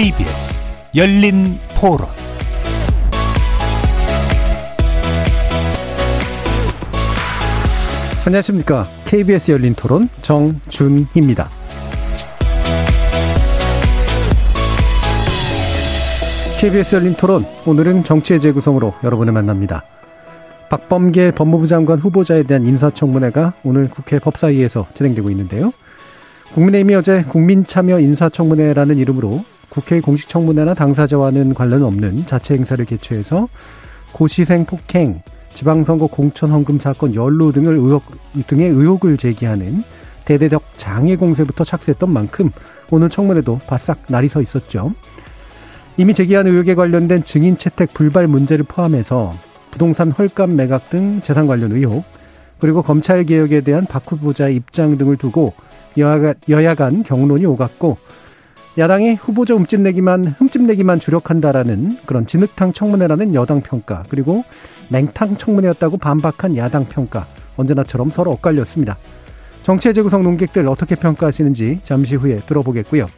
KBS 열린 토론 안녕하십니까. KBS 열린 토론 정준희입니다. KBS 열린 토론 오늘은 정치의 재구성으로 여러분을 만납니다. 박범계 법무부 장관 후보자에 대한 인사청문회가 오늘 국회 법사위에서 진행되고 있는데요. 국민의힘이 어제 국민참여 인사청문회라는 이름으로 국회 공식 청문회나 당사자와는 관련 없는 자체 행사를 개최해서 고시생 폭행, 지방선거 공천 헌금 사건 연루 등을 의혹 등의 의혹을 제기하는 대대적 장애 공세부터 착수했던 만큼 오늘 청문회도 바싹 날이 서 있었죠. 이미 제기한 의혹에 관련된 증인 채택 불발 문제를 포함해서 부동산 헐값 매각 등 재산 관련 의혹, 그리고 검찰 개혁에 대한 박 후보자의 입장 등을 두고 여야 간 경론이 오갔고 야당이 후보자 흠집내기만 흠집내기만 주력한다라는 그런 진흙탕 청문회라는 여당 평가 그리고 맹탕 청문회였다고 반박한 야당 평가 언제나처럼 서로 엇갈렸습니다. 정치의 재구성 논객들 어떻게 평가하시는지 잠시 후에 들어보겠고요.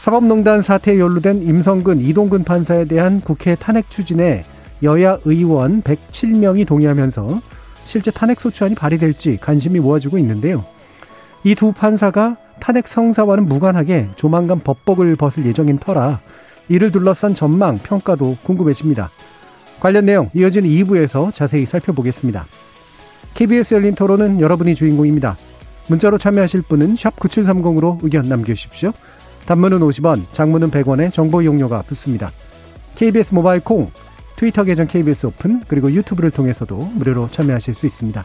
사법농단 사태에 연루된 임성근, 이동근 판사에 대한 국회 탄핵 추진에 여야 의원 107명이 동의하면서 실제 탄핵 소추안이 발의될지 관심이 모아지고 있는데요. 이 두 판사가 탄핵 성사와는 무관하게 조만간 법복을 벗을 예정인 터라 이를 둘러싼 전망, 평가도 궁금해집니다. 관련 내용 이어지는 2부에서 자세히 살펴보겠습니다. KBS 열린 토론은 여러분이 주인공입니다. 문자로 참여하실 분은 9730으로 의견 남겨주십시오. 단문은 50원, 장문은 100원의 정보 이용료가 붙습니다. KBS 모바일 콩, 트위터 계정 KBS 오픈, 그리고 유튜브를 통해서도 무료로 참여하실 수 있습니다.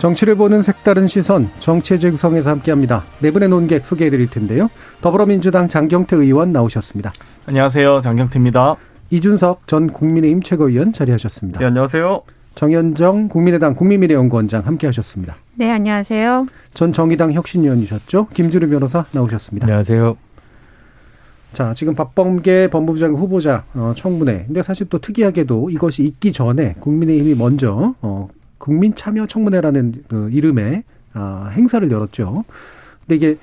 정치를 보는 색다른 시선, 정치의 재구성에서 함께합니다. 네 분의 논객 소개해드릴 텐데요. 더불어민주당 장경태 의원 나오셨습니다. 안녕하세요. 장경태입니다. 이준석 전 국민의힘 최고위원 자리하셨습니다. 네, 안녕하세요. 정현정 국민의당 국민미래연구원장 함께하셨습니다. 네, 안녕하세요. 전 정의당 혁신위원이셨죠. 김주루 변호사 나오셨습니다. 안녕하세요. 자, 지금 박범계 법무부 장관 후보자 어, 청문회. 근데 사실 또 특이하게도 이것이 있기 전에 국민의힘이 먼저 어, 국민 참여 청문회라는 그 이름의 아, 행사를 열었죠. 근데 이게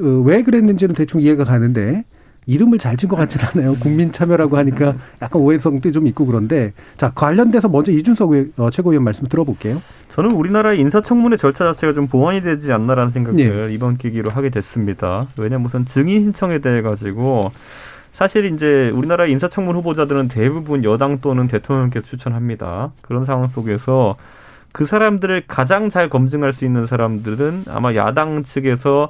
어, 왜 그랬는지는 대충 이해가 가는데 이름을 잘진것 같진 않아요. 국민 참여라고 하니까 약간 오해성도 좀 있고 그런데 자 관련돼서 먼저 이준석 어, 최고위원 말씀 들어볼게요. 저는 우리나라의 인사청문회 절차 자체가 좀 보완이 되지 않나라는 생각을 네. 이번 계기로 하게 됐습니다. 왜냐하면 우선 증인 신청에 대해 가지고 사실 이제 우리나라 인사청문 후보자들은 대부분 여당 또는 대통령께서 추천합니다. 그런 상황 속에서 그 사람들을 가장 잘 검증할 수 있는 사람들은 아마 야당 측에서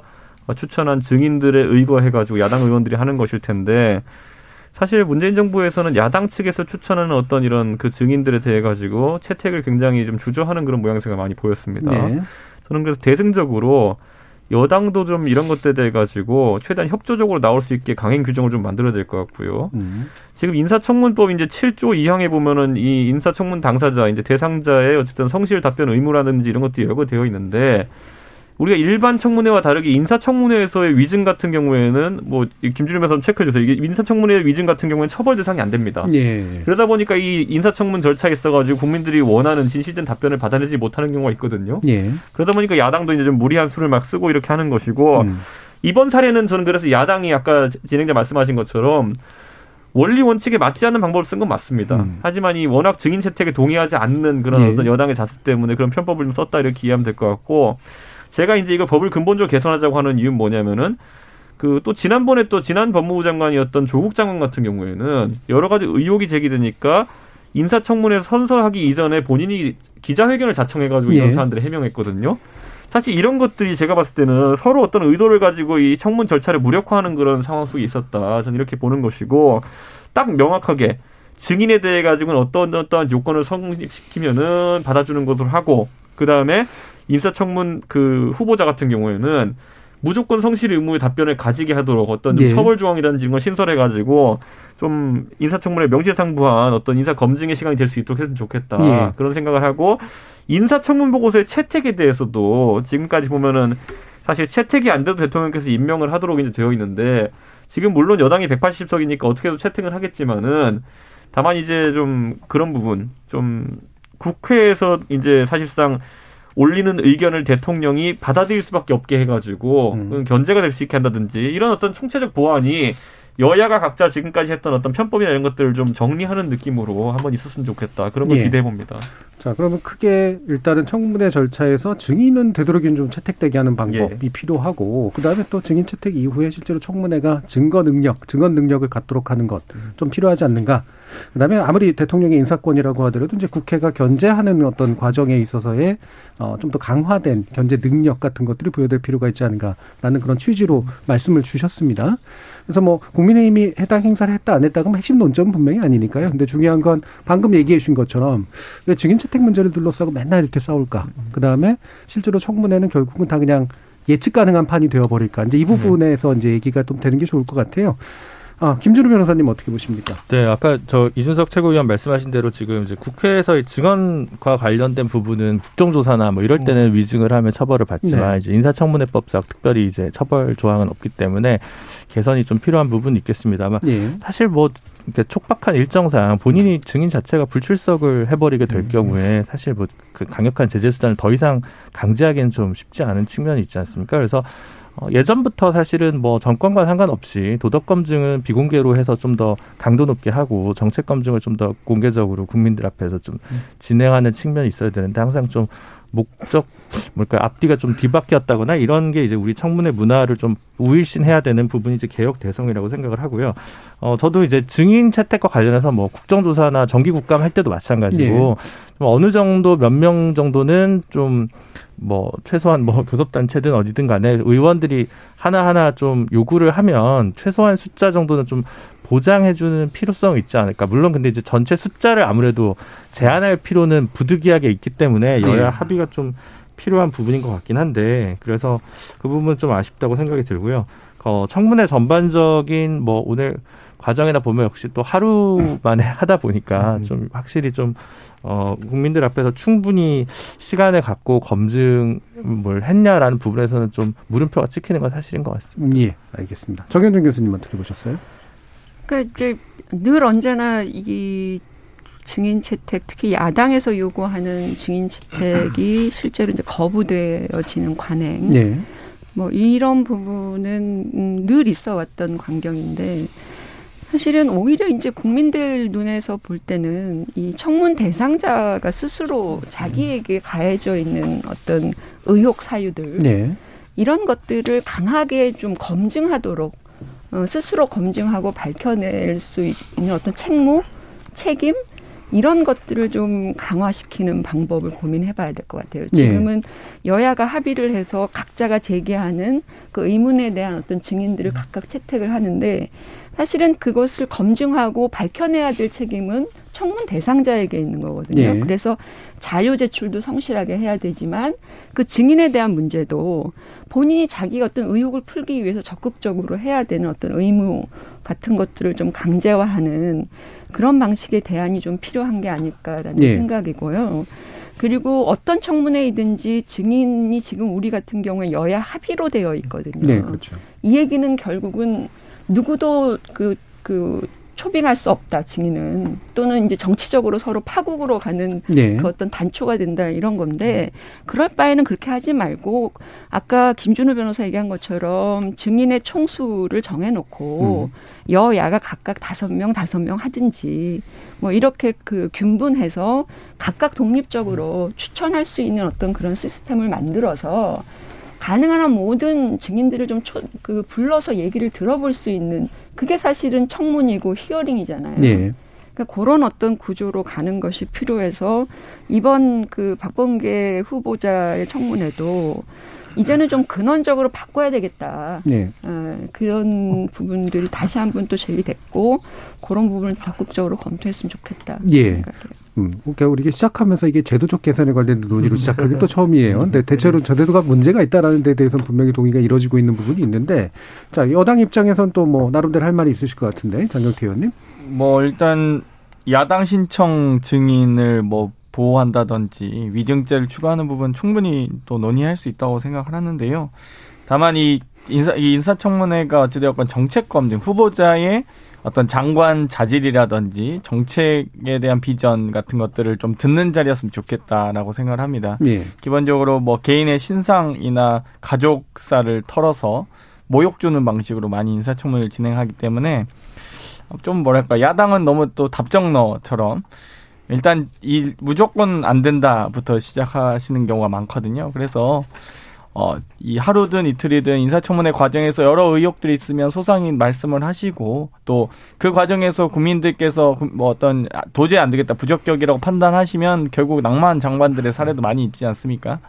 추천한 증인들의 의거해가지고 야당 의원들이 하는 것일 텐데 사실 문재인 정부에서는 야당 측에서 추천하는 어떤 이런 그 증인들에 대해 가지고 채택을 굉장히 좀 주저하는 그런 모양새가 많이 보였습니다. 네. 저는 그래서 대승적으로 여당도 좀 이런 것들에 대해 가지고 최대한 협조적으로 나올 수 있게 강행 규정을 좀 만들어야 될 것 같고요. 음. 지금 인사청문법 이제 7조 2항에 보면은 이 인사청문 당사자 이제 대상자의 어쨌든 성실 답변 의무라든지 이런 것들이 열거되어 있는데 우리가 일반 청문회와 다르게 인사청문회에서의 위증 같은 경우에는 뭐 김준일 변호사 체크해 주세요. 이게 인사청문회 위증 같은 경우에는 처벌 대상이 안 됩니다. 예. 그러다 보니까 이 인사청문 절차에 있어가지고 국민들이 원하는 진실된 답변을 받아내지 못하는 경우가 있거든요. 예. 그러다 보니까 야당도 이제 좀 무리한 수를 막 쓰고 이렇게 하는 것이고 음. 이번 사례는 저는 그래서 야당이 아까 진행자 말씀하신 것처럼 원리 원칙에 맞지 않는 방법을 쓴 건 맞습니다. 음. 하지만 이 워낙 증인 채택에 동의하지 않는 그런 예. 어떤 여당의 자세 때문에 그런 편법을 좀 썼다 이렇게 이해하면 될 것 같고 제가 이제 이거 법을 근본적으로 개선하자고 하는 이유는 뭐냐면은 그 또 지난번에 또 지난 법무부 장관이었던 조국 장관 같은 경우에는 여러 가지 의혹이 제기되니까 인사청문회에서 선서하기 이전에 본인이 기자회견을 자청해가지고 예. 이런 사안들을 해명했거든요. 사실 이런 것들이 제가 봤을 때는 서로 어떤 의도를 가지고 이 청문 절차를 무력화하는 그런 상황 속에 있었다. 저는 이렇게 보는 것이고 딱 명확하게 증인에 대해 가지고는 어떤 어떤 요건을 성립시키면은 받아주는 것으로 하고 그 다음에 인사청문 그 후보자 같은 경우에는 무조건 성실 의무의 답변을 가지게 하도록 어떤 좀 예. 처벌 조항이라든지 이런 걸 신설해가지고 좀 인사청문회 명시상부한 어떤 인사 검증의 시간이 될 수 있도록 했으면 좋겠다 예. 그런 생각을 하고 인사청문 보고서의 채택에 대해서도 지금까지 보면은 사실 채택이 안 돼도 대통령께서 임명을 하도록 이제 되어 있는데 지금 물론 여당이 180석이니까 어떻게든 채택을 하겠지만은 다만 이제 좀 그런 부분 좀 국회에서 이제 사실상 올리는 의견을 대통령이 받아들일 수밖에 없게 해가지고 음. 견제가 될 수 있게 한다든지 이런 어떤 총체적 보완이 여야가 각자 지금까지 했던 어떤 편법이나 이런 것들을 좀 정리하는 느낌으로 한번 있었으면 좋겠다 그런 걸 예. 기대해 봅니다. 자, 그러면 크게 일단은 청문회 절차에서 증인은 되도록이면 좀 채택되게 하는 방법이 예. 필요하고 그다음에 또 증인 채택 이후에 실제로 청문회가 증거 능력, 증언 능력을 갖도록 하는 것 좀 필요하지 않는가. 그다음에 아무리 대통령의 인사권이라고 하더라도 이제 국회가 견제하는 어떤 과정에 있어서의 어, 좀 더 강화된 견제 능력 같은 것들이 부여될 필요가 있지 않은가라는 그런 취지로 말씀을 주셨습니다. 그래서 뭐 국민의힘이 해당 행사를 했다 안 했다 그럼 핵심 논점은 분명히 아니니까요. 근데 중요한 건 방금 얘기해 주신 것처럼 왜 증인 채택 문제를 둘러싸고 맨날 이렇게 싸울까? 그다음에 실제로 청문회는 결국은 다 그냥 예측 가능한 판이 되어 버릴까? 이제 이 부분에서 이제 얘기가 좀 되는 게 좋을 것 같아요. 아, 김준우 변호사님 어떻게 보십니까? 네, 아까 저 이준석 최고위원 말씀하신 대로 지금 이제 국회에서의 증언과 관련된 부분은 국정조사나 뭐 이럴 때는 위증을 하면 처벌을 받지만 네. 이제 인사청문회법상 특별히 이제 처벌 조항은 없기 때문에 개선이 좀 필요한 부분이 있겠습니다만 예. 사실 뭐 촉박한 일정상 본인이 증인 자체가 불출석을 해버리게 될 경우에 사실 뭐 그 강력한 제재 수단을 더 이상 강제하기는 좀 쉽지 않은 측면이 있지 않습니까? 그래서 어, 예전부터 사실은 뭐 정권과 상관없이 도덕 검증은 비공개로 해서 좀 더 강도 높게 하고 정책 검증을 좀 더 공개적으로 국민들 앞에서 좀 진행하는 측면이 있어야 되는데 항상 좀 목적 뭘까 앞뒤가 좀 뒤바뀌었다거나 이런 게 이제 우리 청문회 문화를 좀 우일신해야 되는 부분이 이제 개혁 대성이라고 생각을 하고요. 어 저도 이제 증인 채택과 관련해서 뭐 국정조사나 정기국감 할 때도 마찬가지고 좀 어느 정도 몇 명 정도는 좀 뭐 최소한 뭐 교섭단체든 어디든 간에 의원들이 하나하나 좀 요구를 하면 최소한 숫자 정도는 좀 보장해주는 필요성이 있지 않을까. 물론 근데 이제 전체 숫자를 아무래도 제한할 필요는 부득이하게 있기 때문에 여야 네. 합의가 좀 필요한 부분인 것 같긴 한데 그래서 그 부분은 좀 아쉽다고 생각이 들고요. 어, 청문회 전반적인 뭐 오늘 과정이나 보면 역시 또 하루 만에 하다 보니까 좀 확실히 좀 어, 국민들 앞에서 충분히 시간을 갖고 검증을 했냐라는 부분에서는 좀 물음표가 찍히는 건 사실인 것 같습니다. 예, 알겠습니다. 정현준 교수님 어떻게 보셨어요? 그러니까 이제 늘 언제나 이 증인 채택, 특히 야당에서 요구하는 증인 채택이 실제로 이제 거부되어지는 관행, 예. 뭐 이런 부분은 음, 늘 있어 왔던 광경인데 사실은 오히려 이제 국민들 눈에서 볼 때는 이 청문 대상자가 스스로 자기에게 가해져 있는 어떤 의혹 사유들 네. 이런 것들을 강하게 좀 검증하도록 어, 스스로 검증하고 밝혀낼 수 있는 어떤 책무, 책임 이런 것들을 좀 강화시키는 방법을 고민해 봐야 될 것 같아요. 예. 지금은 여야가 합의를 해서 각자가 제기하는 그 의문에 대한 어떤 증인들을 각각 채택을 하는데 사실은 그것을 검증하고 밝혀내야 될 책임은 청문 대상자에게 있는 거거든요. 예. 그래서 자료 제출도 성실하게 해야 되지만 그 증인에 대한 문제도 본인이 자기 어떤 의혹을 풀기 위해서 적극적으로 해야 되는 어떤 의무 같은 것들을 좀 강제화하는 그런 방식의 대안이 좀 필요한 게 아닐까라는 예. 생각이고요. 그리고 어떤 청문회이든지 증인이 지금 우리 같은 경우에 여야 합의로 되어 있거든요. 네, 그렇죠. 이 얘기는 결국은 누구도 그, 그, 초빙할 수 없다, 증인은. 또는 이제 정치적으로 서로 파국으로 가는 네. 그 어떤 단초가 된다, 이런 건데, 그럴 바에는 그렇게 하지 말고, 아까 김준우 변호사 얘기한 것처럼 증인의 총수를 정해놓고, 여야가 각각 다섯 명, 다섯 명 하든지, 뭐 이렇게 그 균분해서 각각 독립적으로 추천할 수 있는 어떤 그런 시스템을 만들어서, 가능한 한 모든 증인들을 좀 그 불러서 얘기를 들어볼 수 있는 그게 사실은 청문이고 히어링이잖아요. 예. 그러니까 그런 어떤 구조로 가는 것이 필요해서 이번 그 박범계 후보자의 청문회도 이제는 좀 근원적으로 바꿔야 되겠다. 네. 어, 그런 부분들이 다시 한번 또 제기됐고 그런 부분을 적극적으로 검토했으면 좋겠다. 예. 생각해요. 음, 그러니까 우리가 시작하면서 이게 제도적 개선에 관련된 논의로 시작하기 또 처음이에요. 근데 대체로 저 제도가 문제가 있다라는 데 대해서는 분명히 동의가 이루어지고 있는 부분이 있는데, 자 여당 입장에선 또 뭐 나름대로 할 말이 있으실 것 같은데 장경태 의원님. 뭐 일단 야당 신청 증인을 뭐 보호한다든지 위증죄를 추가하는 부분 충분히 또 논의할 수 있다고 생각을 하는데요. 다만 이 인사 이 인사청문회가 어찌되었건 정책 검증 후보자의 어떤 장관 자질이라든지 정책에 대한 비전 같은 것들을 좀 듣는 자리였으면 좋겠다라고 생각을 합니다. 예. 기본적으로 뭐 개인의 신상이나 가족사를 털어서 모욕 주는 방식으로 많이 인사청문회를 진행하기 때문에 좀 뭐랄까 야당은 너무 또 답정너처럼 일단 이 무조건 안 된다부터 시작하시는 경우가 많거든요. 그래서 어, 이 하루든 이틀이든 인사청문회 과정에서 여러 의혹들이 있으면 소상히 말씀을 하시고 또 그 과정에서 국민들께서 뭐 어떤 도저히 안 되겠다 부적격이라고 판단하시면 결국 낭만 장관들의 사례도 많이 있지 않습니까?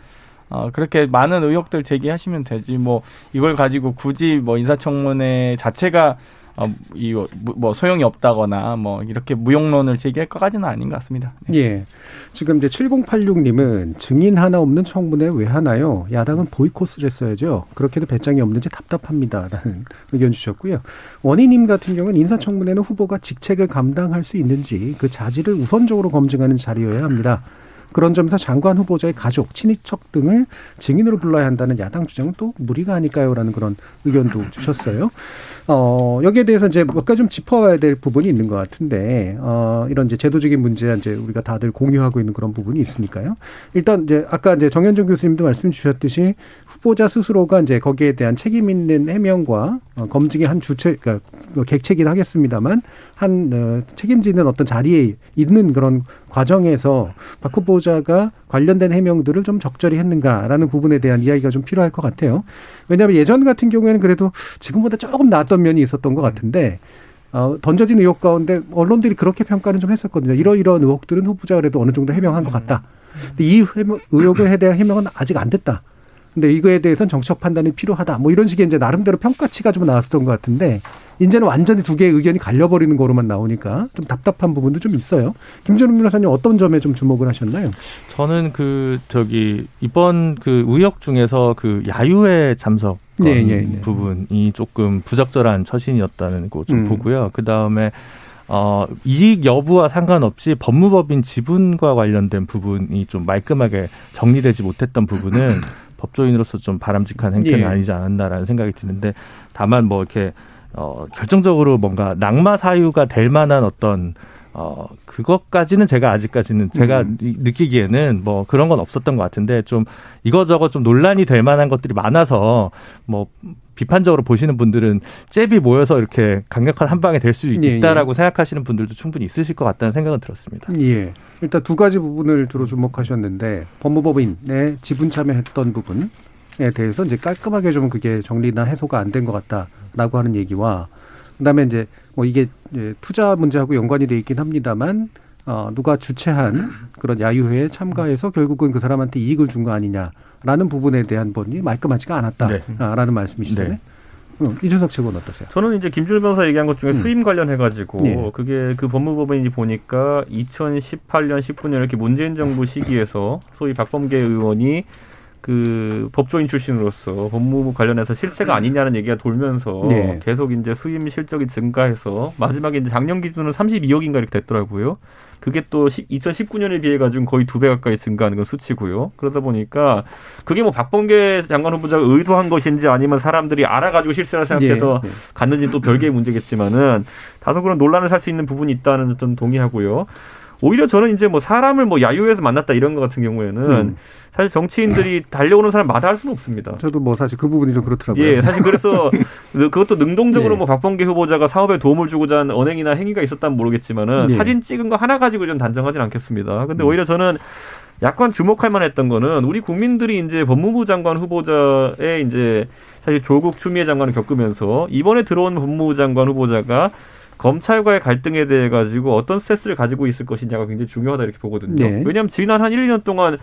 어, 그렇게 많은 의혹들 제기하시면 되지 뭐 이걸 가지고 굳이 뭐 인사청문회 자체가 어, 이뭐 소용이 없다거나 뭐 이렇게 무용론을 제기할 것까지는 아닌 것 같습니다. 네. 예. 지금 이제 7086님은 증인 하나 없는 청문회 왜 하나요? 야당은 보이콧을 했어야죠. 그렇게도 배짱이 없는지 답답합니다라는 의견 주셨고요. 원희님 같은 경우는 인사청문회는 후보가 직책을 감당할 수 있는지 그 자질을 우선적으로 검증하는 자리여야 합니다. 그런 점에서 장관 후보자의 가족, 친인척 등을 증인으로 불러야 한다는 야당 주장은 또 무리가 아닐까요라는 그런 의견도 주셨어요. 어, 여기에 대해서 이제 몇 가지 좀 짚어봐야 될 부분이 있는 것 같은데, 어, 이런 이제 제도적인 문제 이제 우리가 다들 공유하고 있는 그런 부분이 있으니까요. 일단 이제 아까 이제 정현종 교수님도 말씀 주셨듯이 후보자 스스로가 이제 거기에 대한 책임 있는 해명과 어, 검증의 한 주체, 그러니까 뭐 객체긴 하겠습니다만 한 어, 책임지는 어떤 자리에 있는 그런 과정에서 박 후보자가 관련된 해명들을 좀 적절히 했는가라는 부분에 대한 이야기가 좀 필요할 것 같아요. 왜냐하면 예전 같은 경우에는 그래도 지금보다 조금 나았던 면이 있었던 것 같은데 어, 던져진 의혹 가운데 언론들이 그렇게 평가는 좀 했었거든요. 이러이러한 의혹들은 후보자가 그래도 어느 정도 해명한 것 같다. 근데 이 의혹에 대한 해명은 아직 안 됐다. 근데 이거에 대해서는 정치적 판단이 필요하다. 뭐 이런 식의 이제 나름대로 평가치가 좀 나왔었던 것 같은데 이제는 완전히 두 개의 의견이 갈려버리는 거로만 나오니까 좀 답답한 부분도 좀 있어요. 김준우 변호사님 어떤 점에 좀 주목을 하셨나요? 저는 그 저기 이번 그 의혹 중에서 그 야유회 참석 네, 네, 네. 부분이 조금 부적절한 처신이었다는 거좀 음. 보고요. 그 다음에 어, 이익 여부와 상관없이 법무법인 지분과 관련된 부분이 좀 말끔하게 정리되지 못했던 부분은 법조인으로서 좀 바람직한 행태는 예. 아니지 않았나라는 생각이 드는데 다만 뭐 이렇게 어 결정적으로 뭔가 낙마 사유가 될 만한 어떤 어 그것까지는 제가 아직까지는 제가 음. 느끼기에는 뭐 그런 건 없었던 것 같은데 좀 이거저거 좀 논란이 될 만한 것들이 많아서 뭐 비판적으로 보시는 분들은 잽이 모여서 이렇게 강력한 한 방에 될 수 있다라고 예, 예. 생각하시는 분들도 충분히 있으실 것 같다는 생각은 들었습니다. 예. 일단 두 가지 부분을 주로 주목하셨는데 법무법인의 지분 참여했던 부분에 대해서 이제 깔끔하게 좀 그게 정리나 해소가 안 된 것 같다라고 하는 얘기와 그다음에 이제 뭐 이게 이제 투자 문제하고 연관이 돼 있긴 합니다만 어 누가 주최한 그런 야유회에 참가해서 결국은 그 사람한테 이익을 준 거 아니냐 라는 부분에 대한 부분이 말끔하지가 않았다라는 네. 말씀이시잖아요. 네. 어, 이준석 최고는 어떠세요? 저는 이제 김준일 변호사 얘기한 것 중에 음. 수임 관련해 가지고 네. 그게 그 법무법인이 보니까 2018년, 19년 이렇게 문재인 정부 시기에서 소위 박범계 의원이 그 법조인 출신으로서 법무부 관련해서 실세가 아니냐는 얘기가 돌면서 네. 계속 이제 수임 실적이 증가해서 마지막에 이제 작년 기준으로 32억인가 이렇게 됐더라고요. 그게 또 2019년에 비해 가지고 거의 두 배 가까이 증가하는 건 수치고요. 그러다 보니까 그게 뭐 박범계 장관 후보자가 의도한 것인지 아니면 사람들이 알아가지고 실세라 생각해서 네. 네. 갔는지 또 별개의 문제겠지만은 다소 그런 논란을 살 수 있는 부분이 있다는 점 동의하고요. 오히려 저는 이제 뭐 사람을 뭐 야유에서 만났다 이런 것 같은 경우에는 음. 사실 정치인들이 달려오는 사람 마다 할 수는 없습니다. 저도 뭐 사실 그 부분이 좀 그렇더라고요. 예, 사실 그래서 그, 그것도 능동적으로 예. 뭐 박범계 후보자가 사업에 도움을 주고자 한 언행이나 행위가 있었다면 모르겠지만은 예. 사진 찍은 거 하나 가지고 좀 단정하진 않겠습니다. 근데 음. 오히려 저는 약간 주목할 만했던 거는 우리 국민들이 이제 법무부 장관 후보자의 이제 사실 조국 추미애 장관을 겪으면서 이번에 들어온 법무부 장관 후보자가 검찰과의 갈등에 대해 가지고 어떤 스트레스를 가지고 있을 것이냐가 굉장히 중요하다 이렇게 보거든요. 네. 왜냐하면 지난 한 1, 2년 동안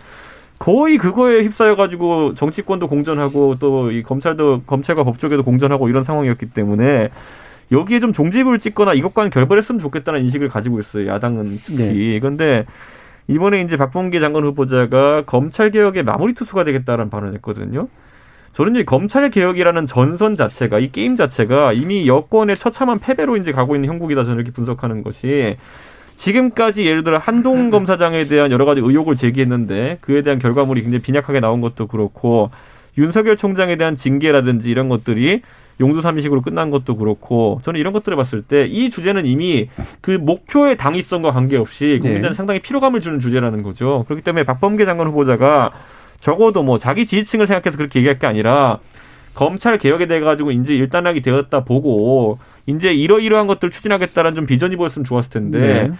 거의 그거에 휩싸여 가지고 정치권도 공전하고 또 이 검찰도 검찰과 법조계도 공전하고 이런 상황이었기 때문에 여기에 좀 종지부를 찍거나 이것과는 결별했으면 좋겠다는 인식을 가지고 있어요. 야당은 특히. 네. 그런데 이번에 이제 박범계 장관 후보자가 검찰 개혁의 마무리 투수가 되겠다라는 발언을 했거든요. 저는 이 검찰 개혁이라는 전선 자체가 이 게임 자체가 이미 여권의 처참한 패배로 이제 가고 있는 형국이다 저는 이렇게 분석하는 것이 지금까지 예를 들어 한동 검사장에 대한 여러 가지 의혹을 제기했는데 그에 대한 결과물이 굉장히 빈약하게 나온 것도 그렇고 윤석열 총장에 대한 징계라든지 이런 것들이 용두삼미식으로 끝난 것도 그렇고 저는 이런 것들을 봤을 때 이 주제는 이미 그 목표의 당위성과 관계없이 국민들한테 네. 상당히 피로감을 주는 주제라는 거죠. 그렇기 때문에 박범계 장관 후보자가 적어도 뭐 자기 지지층을 생각해서 그렇게 얘기할 게 아니라 검찰 개혁에 대해 가지고 이제 일단락이 되었다 보고 이제 이러이러한 것들 추진하겠다라는 좀 비전이 보였으면 좋았을 텐데 네.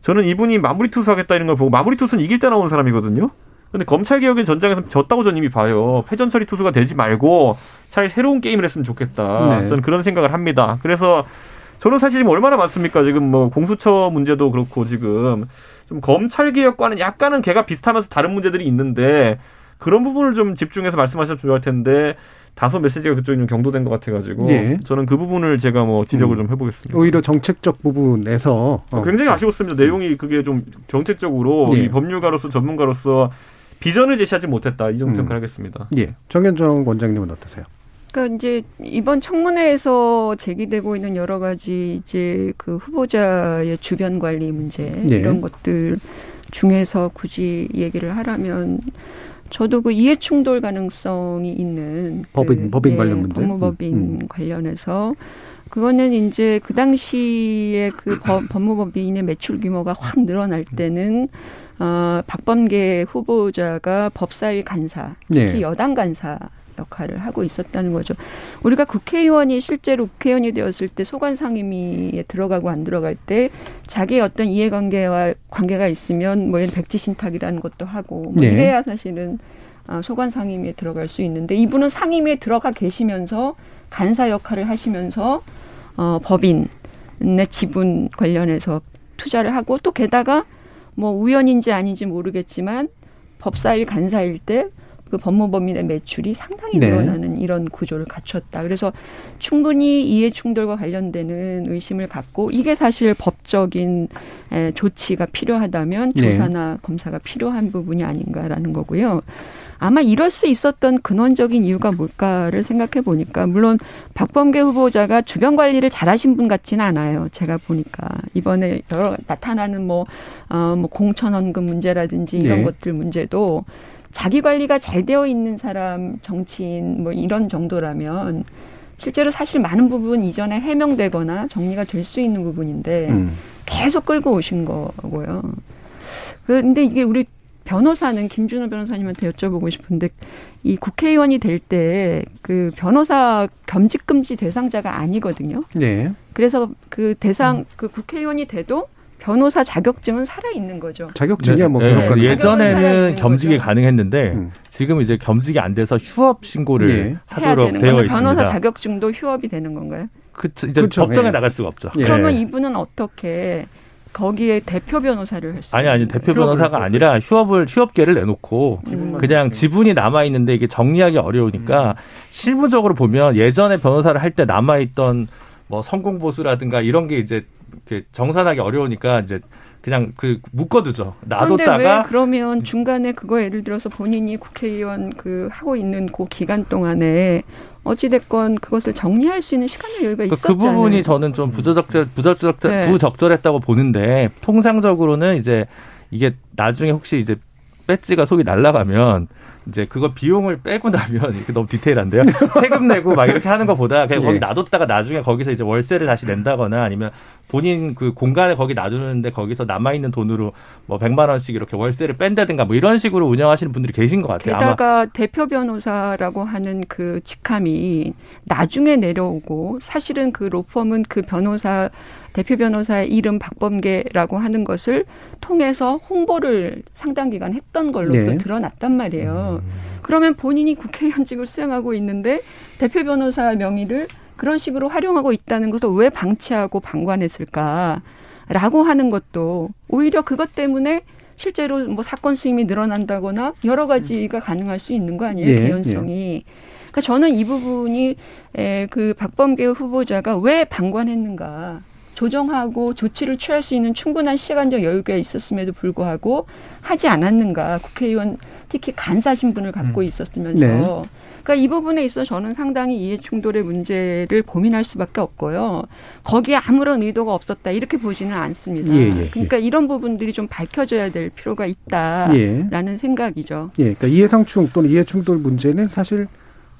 저는 이분이 마무리 투수하겠다 이런 걸 보고 마무리 투수는 이길 때 나오는 사람이거든요. 근데 검찰 개혁의 전장에서 졌다고 저는 이미 봐요. 패전 처리 투수가 되지 말고 차라리 새로운 게임을 했으면 좋겠다. 네. 저는 그런 생각을 합니다. 그래서 저는 사실 지금 얼마나 많습니까? 지금 뭐 공수처 문제도 그렇고 지금 좀 검찰 개혁과는 약간은 개가 비슷하면서 다른 문제들이 있는데 그런 부분을 좀 집중해서 말씀하셨으면 좋을 텐데 다소 메시지가 그쪽이 좀 경도된 것 같아가지고 예. 저는 그 부분을 제가 뭐 지적을 음. 좀 해보겠습니다. 오히려 정책적 부분에서 어, 굉장히 아쉬웠습니다. 내용이 그게 좀 정책적으로 예. 이 법률가로서 전문가로서 비전을 제시하지 못했다. 이 정도 음. 평가를 하겠습니다. 예. 정현정 원장님은 어떠세요? 그러니까 이제 이번 청문회에서 제기되고 있는 여러 가지 이제 그 후보자의 주변 관리 문제 네. 이런 것들 중에서 굳이 얘기를 하라면 저도 그 이해 충돌 가능성이 있는 법인- 그, 법인 관련 문제? 법무법인 음, 관련해서 그거는 이제 그 당시에 그 법, 법무법인의 매출 규모가 확 늘어날 때는 어 박범계 후보자가 법사위 간사 특히 네. 여당 간사 역할을 하고 있었다는 거죠. 우리가 국회의원이 실제로 국회의원이 되었을 때 소관 상임위에 들어가고 안 들어갈 때 자기의 어떤 이해관계와 관계가 있으면 뭐 이런 백지 신탁이라는 것도 하고 뭐 네. 이래야 사실은 아, 소관 상임위에 들어갈 수 있는데 이분은 상임위에 들어가 계시면서 간사 역할을 하시면서 어, 법인의 지분 관련해서 투자를 하고 또 게다가 뭐 우연인지 아닌지 모르겠지만 법사일 간사일 때 그 법무법인의 매출이 상당히 네. 늘어나는 이런 구조를 갖췄다. 그래서 충분히 이해 충돌과 관련되는 의심을 갖고 이게 사실 법적인 에, 조치가 필요하다면 네. 조사나 검사가 필요한 부분이 아닌가라는 거고요. 아마 이럴 수 있었던 근원적인 이유가 뭘까를 생각해 보니까 물론 박범계 후보자가 주변 관리를 잘하신 분 같지는 않아요. 제가 보니까 이번에 여러 나타나는 뭐, 어, 뭐 공천원금 문제라든지 이런 네. 것들 문제도 자기 관리가 잘 되어 있는 사람 정치인 뭐 이런 정도라면 실제로 사실 많은 부분 이전에 해명되거나 정리가 될 수 있는 부분인데 음. 계속 끌고 오신 거고요. 근데 이게 우리 변호사는 김준호 변호사님한테 여쭤보고 싶은데 이 국회의원이 될 때 그 변호사 겸직 금지 대상자가 아니거든요. 네. 그래서 그 대상 그 국회의원이 돼도 변호사 자격증은 살아 있는 거죠. 자격증이야 뭐 네, 그런 네, 거. 자격은 예전에는 겸직이 거죠. 가능했는데 음. 지금 이제 겸직이 안 돼서 휴업 신고를 네. 하도록 되어 거죠. 있습니다. 변호사 자격증도 휴업이 되는 건가요? 그 이제 그쵸, 법정에 예. 나갈 수가 없죠. 예. 그러면 이분은 어떻게 거기에 대표 변호사를 할 수? 아니 아니 대표 변호사가. 아니라 휴업을 휴업계를 내놓고 음. 그냥 지분이 남아 있는데 이게 정리하기 어려우니까 실무적으로 보면 예전에 변호사를 할 때 남아 있던 뭐 성공 보수라든가 이런 게 이제 정산하기 어려우니까 이제 그냥 그 묶어두죠. 그런데 왜 놔뒀다가 그러면 중간에 그거 예를 들어서 본인이 국회의원 그 하고 있는 그 기간 동안에 어찌 됐건 그것을 정리할 수 있는 시간의 여유가 그, 그 있었잖아요. 부분이 저는 좀 부적절 부적절 네. 부적절했다고 보는데 통상적으로는 이제 이게 나중에 혹시 이제 배지가 속이 날라가면 이제 그거 비용을 빼고 나면 너무 디테일한데요. 세금 내고 막 이렇게 하는 것보다 그냥 예. 거기 놔뒀다가 나중에 거기서 이제 월세를 다시 낸다거나 아니면 본인 그 공간에 거기 놔두는데 거기서 남아 있는 돈으로 뭐 100만 원씩 이렇게 월세를 뺀다든가 뭐 이런 식으로 운영하시는 분들이 계신 것 같아요. 아마 게다가 대표 변호사라고 하는 그 직함이 나중에 내려오고 사실은 그 로펌은 그 변호사 대표 변호사의 이름 박범계라고 하는 것을 통해서 홍보를 상당 기간 했던 걸로 네. 또 드러났단 말이에요. 그러면 본인이 국회의원직을 수행하고 있는데 대표 변호사 명의를 그런 식으로 활용하고 있다는 것을 왜 방치하고 방관했을까라고 하는 것도 오히려 그것 때문에 실제로 뭐 사건 수임이 늘어난다거나 여러 가지가 가능할 수 있는 거 아니에요 예, 개연성이 그러니까 저는 이 부분이 에, 그 박범계 후보자가 왜 방관했는가. 조정하고 조치를 취할 수 있는 충분한 시간적 여유가 있었음에도 불구하고 하지 않았는가 국회의원 특히 간사 신분을 갖고 음. 있었으면서 네. 그러니까 이 부분에 있어 서 저는 상당히 이해 충돌의 문제를 고민할 수밖에 없고요. 거기에 아무런 의도가 없었다 이렇게 보지는 않습니다. 예, 예, 예. 그러니까 이런 부분들이 좀 밝혀져야 될 필요가 있다라는 예. 생각이죠. 예, 그러니까 이해상충 또는 이해충돌 문제는 사실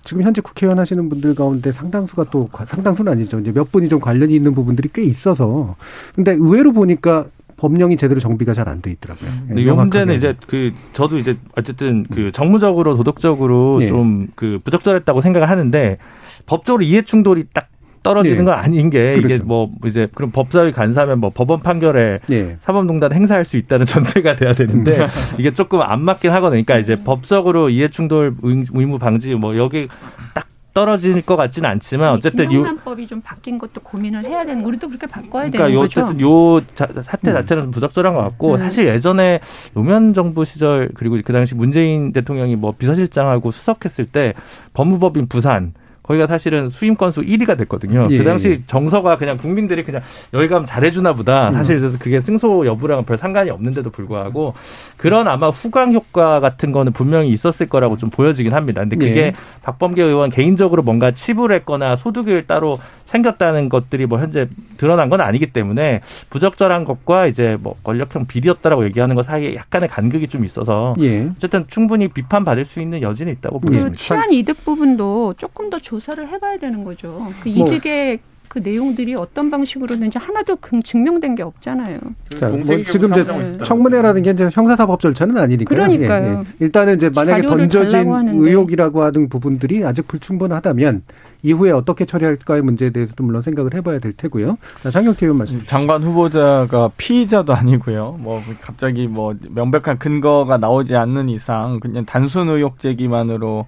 지금 현재 국회의원 하시는 분들 가운데 상당수가 또 과- 상당수는 아니죠. 이제 몇 분이 좀 관련이 있는 부분들이 꽤 있어서 근데 의외로 보니까 법령이 제대로 정비가 잘 안 돼 있더라고요. 예, 근데 이 명확하게. 문제는 이제 그 저도 이제 어쨌든 그 정무적으로 도덕적으로 예. 좀그 부적절했다고 생각을 하는데 법적으로 이해 충돌이 딱 떨어지는 예. 건 아닌 게 이게 그렇죠. 뭐 이제 그럼 법사위 간사면 뭐 법원 판결에 예. 사법농단 행사할 수 있다는 전제가 돼야 되는데 이게 조금 안 맞긴 하거든요. 그러니까 이제 법적으로 이해충돌 의무 방지 뭐 여기 딱 떨어질 것 같지는 않지만 어쨌든 요 김영란법이 좀 바뀐 것도 고민을 해야 되는 우리도 그렇게 바꿔야 그러니까 되는 요 거죠. 어쨌든 요 자, 사태 음. 자체는 좀 부적절한 것 같고 네. 사실 예전에 노무현 정부 시절 그리고 그 당시 문재인 대통령이 뭐 비서실장하고 수석했을 때 법무법인 부산 거기가 사실은 수임 건수 1위가 됐거든요. 예, 그 당시 예. 정서가 그냥 국민들이 그냥 여기 가면 잘해주나 보다. 음. 사실 그래서 그게 승소 여부랑은 별 상관이 없는데도 불구하고 그런 아마 후광 효과 같은 거는 분명히 있었을 거라고 좀 보여지긴 합니다. 근데 그게 예. 박범계 의원 개인적으로 뭔가 치불했거나 소득을 따로 챙겼다는 것들이 뭐 현재 드러난 건 아니기 때문에 부적절한 것과 이제 뭐 권력형 비리였다라고 얘기하는 것 사이에 약간의 간극이 좀 있어서 예. 어쨌든 충분히 비판받을 수 있는 여지는 있다고 예. 그 보입니다. 취한 이득 부분도 조금 더 조사를 해봐야 되는 거죠. 그 뭐. 이득의 그 내용들이 어떤 방식으로든지 하나도 그 증명된 게 없잖아요. 자, 뭐 지금 이제. 청문회라는 게 이제 형사사법 절차는 아니니까요. 그러니까요. 예, 예. 일단은 이제 만약에 던져진. 의혹이라고 하는 부분들이 아직 불충분하다면 이후에 어떻게 처리할까의 문제에 대해서도 물론 생각을 해봐야 될 테고요. 자, 장경태 의원 말씀. 장관 후보자가 피의자도 아니고요. 뭐 갑자기 뭐 명백한 근거가 나오지 않는 이상 그냥 단순 의혹 제기만으로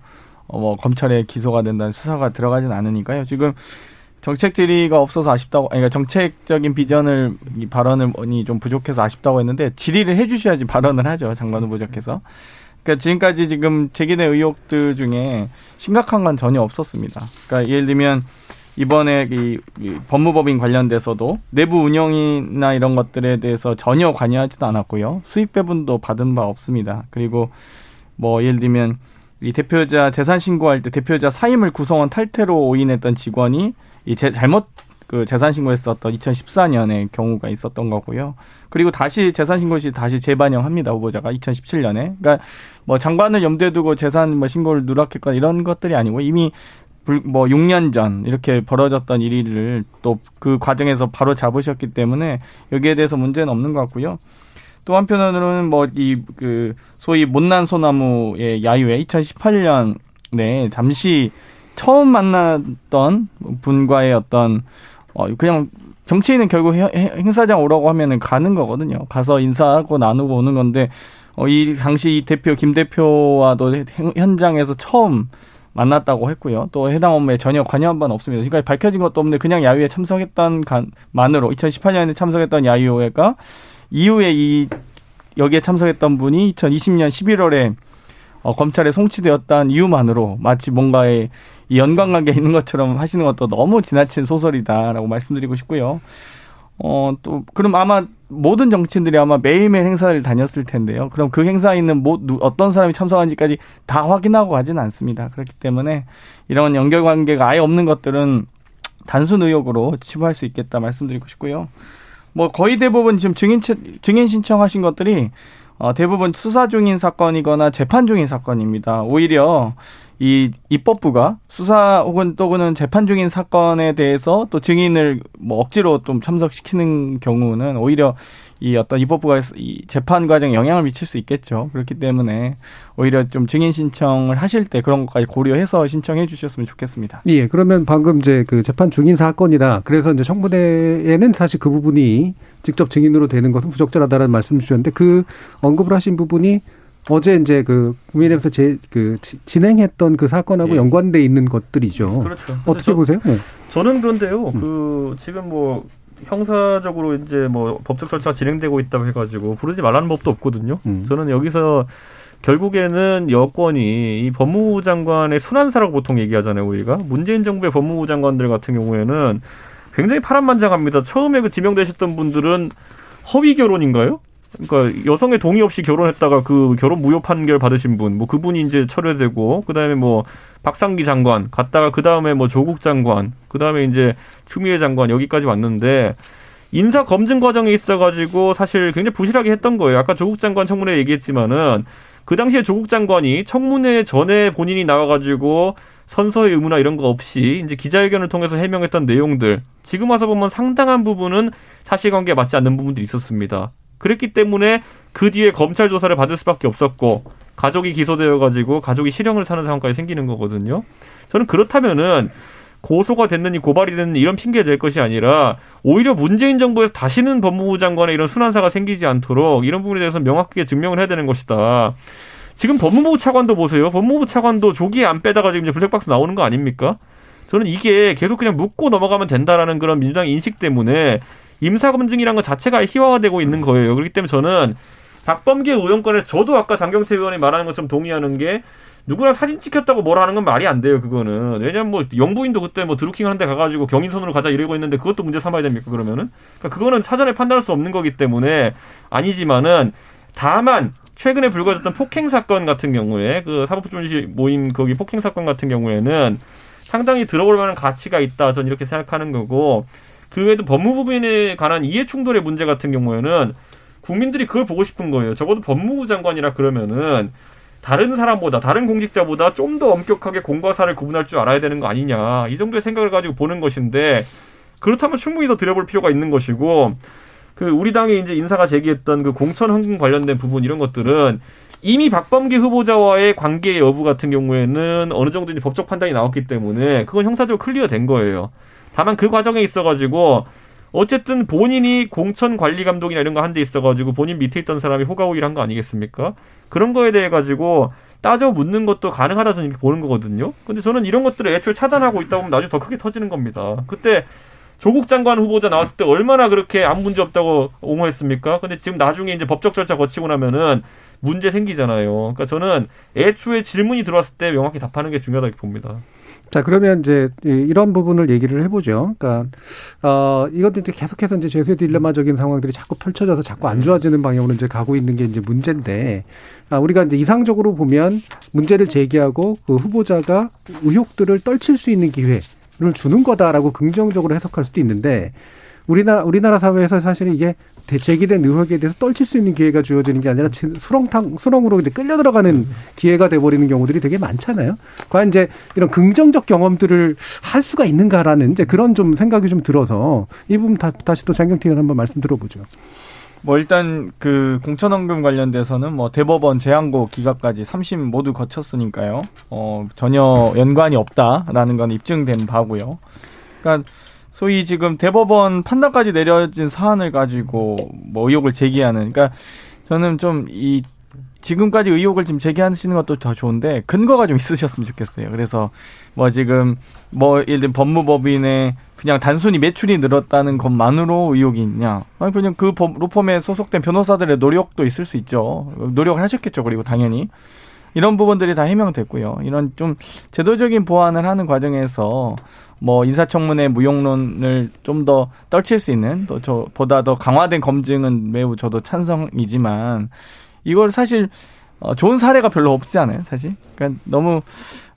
어, 뭐 검찰에 기소가 된다는 수사가 들어가진 않으니까요. 지금 정책 질의가 없어서 아쉽다고, 그러니까 정책적인 비전을 이 발언을이 좀 부족해서 아쉽다고 했는데 질의를 해주셔야지 발언을 하죠 장관 후보자께서. 그러니까 지금까지 지금 제기된 의혹들 중에 심각한 건 전혀 없었습니다. 그러니까 예를 들면 이번에 이, 이 법무법인 관련돼서도 내부 운영이나 이런 것들에 대해서 전혀 관여하지도 않았고요. 수익 배분도 받은 바 없습니다. 그리고 뭐 예를 들면 이 대표자 재산 신고할 때 대표자 사임을 구성원 탈퇴로 오인했던 직원이 이 제, 잘못 그 재산 신고했었던 2014년에 경우가 있었던 거고요. 그리고 다시 재산 신고 시 다시 재반영합니다 후보자가 2017년에. 그러니까 뭐 장관을 염두에 두고 재산 뭐 신고를 누락했거나 이런 것들이 아니고 이미 불, 뭐 6년 전 이렇게 벌어졌던 일을 또 그 과정에서 바로 잡으셨기 때문에 여기에 대해서 문제는 없는 것 같고요. 또 한편으로는 뭐 이 그 소위 못난 소나무의 야유회 2018년에 잠시 처음 만났던 분과의 어떤 어 그냥 정치인은 결국 행사장 오라고 하면은 가는 거거든요. 가서 인사하고 나누고 오는 건데 어 이 당시 이 대표 김 대표와도 행- 현장에서 처음 만났다고 했고요. 또 해당 업무에 전혀 관여한 바는 없습니다. 지금까지 밝혀진 것도 없는데 그냥 야유회 참석했던 간, 만으로 2018년에 참석했던 야유회가 이후에 이 여기에 참석했던 분이 2020년 11월에 어, 검찰에 송치되었다는 이유만으로 마치 뭔가에 이 연관관계 있는 것처럼 하시는 것도 너무 지나친 소설이다라고 말씀드리고 싶고요. 어, 또, 그럼 아마 모든 정치인들이 아마 매일매일 행사를 다녔을 텐데요. 그럼 그 행사에 있는 뭐, 누, 어떤 사람이 참석한지까지 다 확인하고 가지는 않습니다. 그렇기 때문에 이런 연결 관계가 아예 없는 것들은 단순 의혹으로 치부할 수 있겠다 말씀드리고 싶고요. 뭐 거의 대부분 지금 증인 채- 증인 신청하신 것들이 어, 대부분 수사 중인 사건이거나 재판 중인 사건입니다. 오히려 이 입법부가 수사 혹은 또는 재판 중인 사건에 대해서 또 증인을 뭐 억지로 좀 참석시키는 경우는 오히려 이 어떤 입법부가 이 재판 과정에 영향을 미칠 수 있겠죠. 그렇기 때문에 오히려 좀 증인 신청을 하실 때 그런 것까지 고려해서 신청해 주셨으면 좋겠습니다. 예, 그러면 방금 이제 그 재판 중인 사건이다. 그래서 이제 청문회에는 사실 그 부분이 직접 증인으로 되는 것은 부적절하다라는 말씀 주셨는데 그 언급을 하신 부분이 어제 이제 그 국민의힘에서 제 그 진행했던 그 사건하고 예. 연관돼 있는 것들이죠. 그렇죠. 어떻게 저- 보세요? 네. 저는 그런데요. 음. 그 지금 뭐 형사적으로 이제 뭐 법적 절차가 진행되고 있다고 해가지고 부르지 말라는 법도 없거든요. 음. 저는 여기서 결국에는 여권이 이 법무부 장관의 순환사라고 보통 얘기하잖아요, 우리가. 문재인 정부의 법무부 장관들 같은 경우에는 굉장히 파란만장합니다. 처음에 그 지명되셨던 분들은 허위 결혼인가요? 그러니까 여성의 동의 없이 결혼했다가 그 결혼 무효 판결 받으신 분, 뭐 그분이 이제 철회되고 그다음에 뭐 박상기 장관 갔다가 그다음에 뭐 조국 장관, 그다음에 이제 추미애 장관 여기까지 왔는데 인사 검증 과정에 있어 가지고 사실 굉장히 부실하게 했던 거예요. 아까 조국 장관 청문회 얘기했지만은 그 당시에 조국 장관이 청문회 전에 본인이 나와 가지고 선서의 의무나 이런 거 없이 이제 기자회견을 통해서 해명했던 내용들 지금 와서 보면 상당한 부분은 사실관계에 맞지 않는 부분들이 있었습니다. 그랬기 때문에 그 뒤에 검찰 조사를 받을 수밖에 없었고 가족이 기소되어 가지고 가족이 실형을 사는 상황까지 생기는 거거든요. 저는 그렇다면은 고소가 됐느니 고발이 됐느니 이런 핑계 될 것이 아니라 오히려 문재인 정부에서 다시는 법무부 장관의 이런 순환사가 생기지 않도록 이런 부분에 대해서 명확하게 증명을 해야 되는 것이다. 지금 법무부 차관도 보세요. 법무부 차관도 조기에 안 빼다가 지금 이제 블랙박스 나오는 거 아닙니까? 저는 이게 계속 그냥 묻고 넘어가면 된다라는 그런 민주당 인식 때문에 임사검증이란 것 자체가 희화화되고 있는 거예요. 그렇기 때문에 저는 박범계 의원권에 저도 아까 장경태 의원이 말하는 것처럼 동의하는 게 누구나 사진 찍혔다고 뭐라 하는 건 말이 안 돼요, 그거는. 왜냐면 뭐 영부인도 그때 뭐 드루킹 하는데 가가지고 경인선으로 가자 이러고 있는데 그것도 문제 삼아야 됩니까, 그러면은? 그러니까 그거는 사전에 판단할 수 없는 거기 때문에 아니지만은 다만 최근에 불거졌던 폭행 사건 같은 경우에 그 사법부 존시 모임 거기 폭행 사건 같은 경우에는 상당히 들어볼 만한 가치가 있다. 전 이렇게 생각하는 거고 그 외에도 법무부에 관한 이해 충돌의 문제 같은 경우에는 국민들이 그걸 보고 싶은 거예요. 적어도 법무부 장관이라 그러면은 다른 사람보다 다른 공직자보다 좀 더 엄격하게 공과 사를 구분할 줄 알아야 되는 거 아니냐 이 정도의 생각을 가지고 보는 것인데 그렇다면 충분히 더 들여볼 필요가 있는 것이고 그 우리 당이 이제 인사가 제기했던 그 공천 헌금 관련된 부분 이런 것들은 이미 박범계 후보자와의 관계 여부 같은 경우에는 어느 정도 이제 법적 판단이 나왔기 때문에 그건 형사적으로 클리어 된 거예요. 다만 그 과정에 있어가지고 어쨌든 본인이 공천 관리 감독이나 이런 거 한 데 있어가지고 본인 밑에 있던 사람이 호가호일 한거 아니겠습니까? 그런 거에 대해 가지고 따져 묻는 것도 가능하다 저는 이렇게 보는 거거든요. 근데 저는 이런 것들을 애초에 차단하고 있다 보면 나중에 더 크게 터지는 겁니다. 그때 조국 장관 후보자 나왔을 때 얼마나 그렇게 아무 문제 없다고 옹호했습니까? 근데 지금 나중에 이제 법적 절차 거치고 나면은 문제 생기잖아요. 그러니까 저는 애초에 질문이 들어왔을 때 명확히 답하는 게 중요하다고 봅니다. 자, 그러면 이제 이런 부분을 얘기를 해보죠. 그러니까, 어, 이것도 이제 계속해서 이제 제세 딜레마적인 상황들이 자꾸 펼쳐져서 자꾸 안 좋아지는 방향으로 이제 가고 있는 게 이제 문제인데, 아, 우리가 이제 이상적으로 보면 문제를 제기하고 그 후보자가 의혹들을 떨칠 수 있는 기회를 주는 거다라고 긍정적으로 해석할 수도 있는데, 우리나라, 우리나라 사회에서 사실은 이게 제기된 의혹에 대해서 떨칠 수 있는 기회가 주어지는 게 아니라 수렁탕 수렁으로 끌려 들어가는 기회가 돼버리는 경우들이 되게 많잖아요. 과연 이제 이런 긍정적 경험들을 할 수가 있는가라는 이제 그런 좀 생각이 좀 들어서 이 부분 다, 다시 또 장경태 의원 한번 말씀 들어보죠. 뭐 일단 그 공천원금 관련돼서는 뭐 대법원 재항고 기각까지 3심 모두 거쳤으니까요. 어 전혀 연관이 없다라는 건 입증된 바고요. 그러니까 소위 지금 대법원 판단까지 내려진 사안을 가지고 뭐 의혹을 제기하는 그러니까 저는 좀 이 지금까지 의혹을 지금 제기하시는 것도 더 좋은데 근거가 좀 있으셨으면 좋겠어요. 그래서 뭐 지금 뭐 예를 들면 법무법인의 그냥 단순히 매출이 늘었다는 것만으로 의혹이 있냐? 아니 그냥 그 로펌에 소속된 변호사들의 노력도 있을 수 있죠. 노력을 하셨겠죠. 그리고 당연히 이런 부분들이 다 해명됐고요. 이런 좀 제도적인 보완을 하는 과정에서 뭐 인사청문회 무용론을 좀 더 떨칠 수 있는 또 저 보다 더 강화된 검증은 매우 저도 찬성이지만 이걸 사실 어 좋은 사례가 별로 없지 않아요, 사실. 그러니까 너무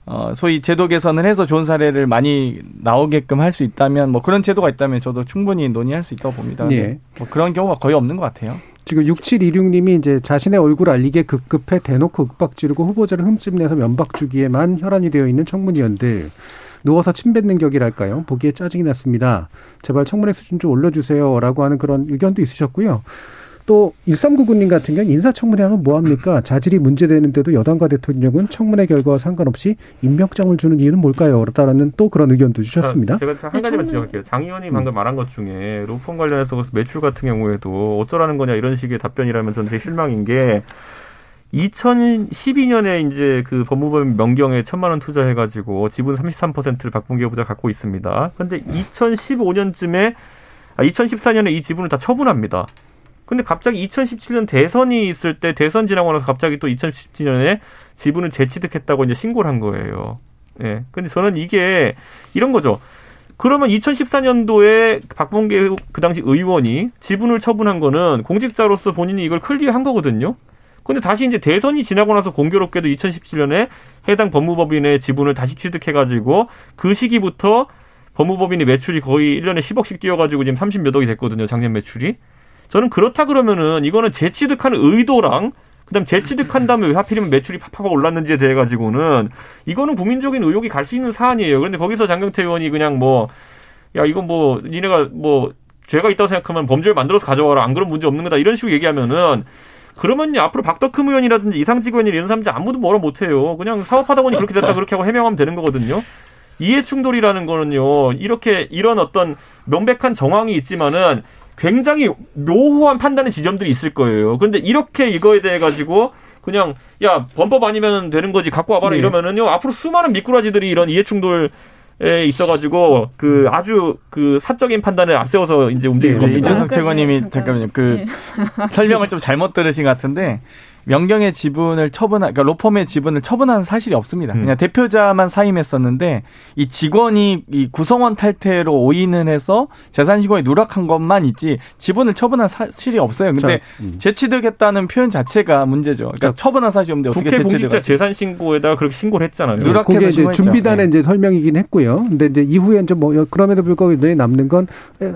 어 소위 제도 개선을 해서 좋은 사례를 많이 나오게끔 할 수 있다면 뭐 그런 제도가 있다면 저도 충분히 논의할 수 있다고 봅니다. 예. 뭐 그런 경우가 거의 없는 것 같아요. 지금 6726님이 이제 자신의 얼굴 알리게 급급해 대놓고 윽박 지르고 후보자를 흠집내서 면박 주기에만 혈안이 되어 있는 청문위원들 누워서 침 뱉는 격이랄까요? 보기에 짜증이 났습니다. 제발 청문회 수준 좀 올려주세요라고 하는 그런 의견도 있으셨고요. 또 1399님 같은 경우는 인사청문회 하면 뭐합니까? 자질이 문제되는데도 여당과 대통령은 청문회 결과와 상관없이 임명장을 주는 이유는 뭘까요? 라는 또 그런 의견도 주셨습니다. 제가 한 가지만 지적할게요. 장 의원이 방금 음. 말한 것 중에 로펌 관련해서 매출 같은 경우에도 어쩌라는 거냐 이런 식의 답변이라면 저는 되게 실망인 게 2012년에 이제 그 법무부 명경에 천만 원 투자해가지고 지분 33%를 박봉계 후보자 갖고 있습니다. 그런데 2015년쯤에 아, 2014년에 이 지분을 다 처분합니다. 근데 갑자기 2017년 대선이 있을 때 대선 지나고 나서 갑자기 또 2017년에 지분을 재취득했다고 이제 신고를 한 거예요. 예. 근데 저는 이게 이런 거죠. 그러면 2014년도에 박범계 그 당시 의원이 지분을 처분한 거는 공직자로서 본인이 이걸 클리어한 거거든요. 근데 다시 이제 대선이 지나고 나서 공교롭게도 2017년에 해당 법무법인의 지분을 다시 취득해가지고 그 시기부터 법무법인의 매출이 거의 1년에 10억씩 뛰어가지고 지금 30몇 억이 됐거든요. 작년 매출이. 저는 그렇다 그러면은 이거는 재취득하는 의도랑 그다음 재취득한 다음에 왜 하필이면 매출이 팍팍 올랐는지에 대해 가지고는 이거는 국민적인 의혹이 갈 수 있는 사안이에요. 그런데 거기서 장경태 의원이 그냥 뭐 야 이건 뭐 니네가 뭐 죄가 있다고 생각하면 범죄를 만들어서 가져와라 안 그런 문제 없는 거다 이런 식으로 얘기하면은 그러면 앞으로 박덕흠 의원이라든지 이상직 의원이 이런 사람들 아무도 뭐라 못해요. 그냥 사업하다 보니 그렇게 됐다 그렇게 하고 해명하면 되는 거거든요. 이해 충돌이라는 거는요. 이렇게 이런 어떤 명백한 정황이 있지만은 굉장히 묘호한 판단의 지점들이 있을 거예요. 그런데 이렇게 이거에 대해 가지고 그냥 야 범법 아니면 되는 거지 갖고 와봐라 네. 이러면은요 앞으로 수많은 미꾸라지들이 이런 이해 충돌 에 있어가지고 그 아주 그 사적인 판단을 앞세워서 이제 움직일 네, 겁니다. 이준석 아까 최고님이 네, 잠깐만요. 그 네. 설명을 좀 잘못 들으신 것 같은데 명경의 지분을 처분한 그러니까 로펌의 지분을 처분한 사실이 없습니다. 음. 그냥 대표자만 사임했었는데 이 직원이 이 구성원 탈퇴로 오인을 해서 재산 시공에 누락한 것만 있지 지분을 처분한 사실이 없어요. 근데 자, 음. 재취득했다는 표현 자체가 문제죠. 그러니까 처분한 사실이 없는데 어떻게 국회 공직자 재취득을 재산 신고에다가 그렇게 신고를 했잖아요. 누락- 누락해서 그게 이제 신고했죠. 준비단의 네. 이제 설명이긴 했고요. 근데 이제 이후에 이제 뭐 그럼에도 불구하고 눈에 남는 건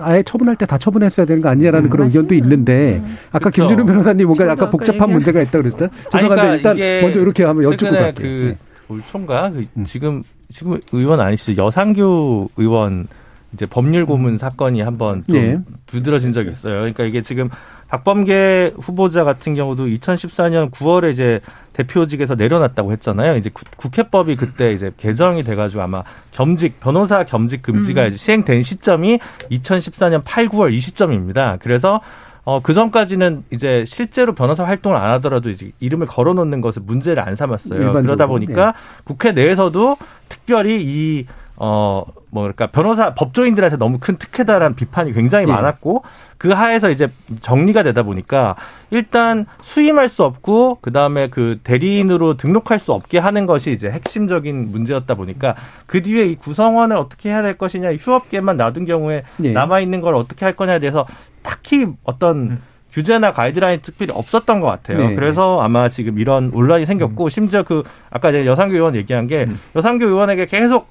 아예 처분할 때 다 처분했어야 되는 거 아니냐라는 음. 그런 의견도 맞습니다. 있는데 음. 아까 그렇죠. 김준우 변호사님 뭔가 약간 아까 복잡한 얘기한- 문제가 있다 고 그랬어요. 아니, 죄송한데 그러니까 일단 먼저 이렇게 한번 여쭙고 갈게요. 그 네. 올 초인가 그 음. 지금 지금 의원 아니시죠 여상규 의원 이제 법률 고문 사건이 한번 좀 예. 두드러진 적이 있어요. 그러니까 이게 지금 박범계 후보자 같은 경우도 2014년 9월에 이제 대표직에서 내려놨다고 했잖아요. 이제 구- 국회법이 그때 이제 개정이 돼가지고 아마 겸직 변호사 겸직 금지가 음. 시행된 시점이 2014년 8, 9월 이 시점입니다. 그래서 어, 그 전까지는 이제 실제로 변호사 활동을 안 하더라도 이제 이름을 걸어 놓는 것을 문제를 안 삼았어요. 일반적으로, 그러다 보니까 예. 국회 내에서도 특별히 이, 어, 뭐랄까, 변호사, 법조인들한테 너무 큰 특혜다라는 비판이 굉장히 예. 많았고, 그 하에서 이제 정리가 되다 보니까, 일단 수임할 수 없고, 그 다음에 그 대리인으로 등록할 수 없게 하는 것이 이제 핵심적인 문제였다 보니까, 그 뒤에 이 구성원을 어떻게 해야 될 것이냐, 휴업계만 놔둔 경우에 예. 남아있는 걸 어떻게 할 거냐에 대해서 딱히 어떤 음. 규제나 가이드라인이 특별히 없었던 것 같아요. 네. 그래서 아마 지금 이런 논란이 생겼고 심지어 그 아까 이제 여상규 의원 얘기한 게 음. 여상규 의원에게 계속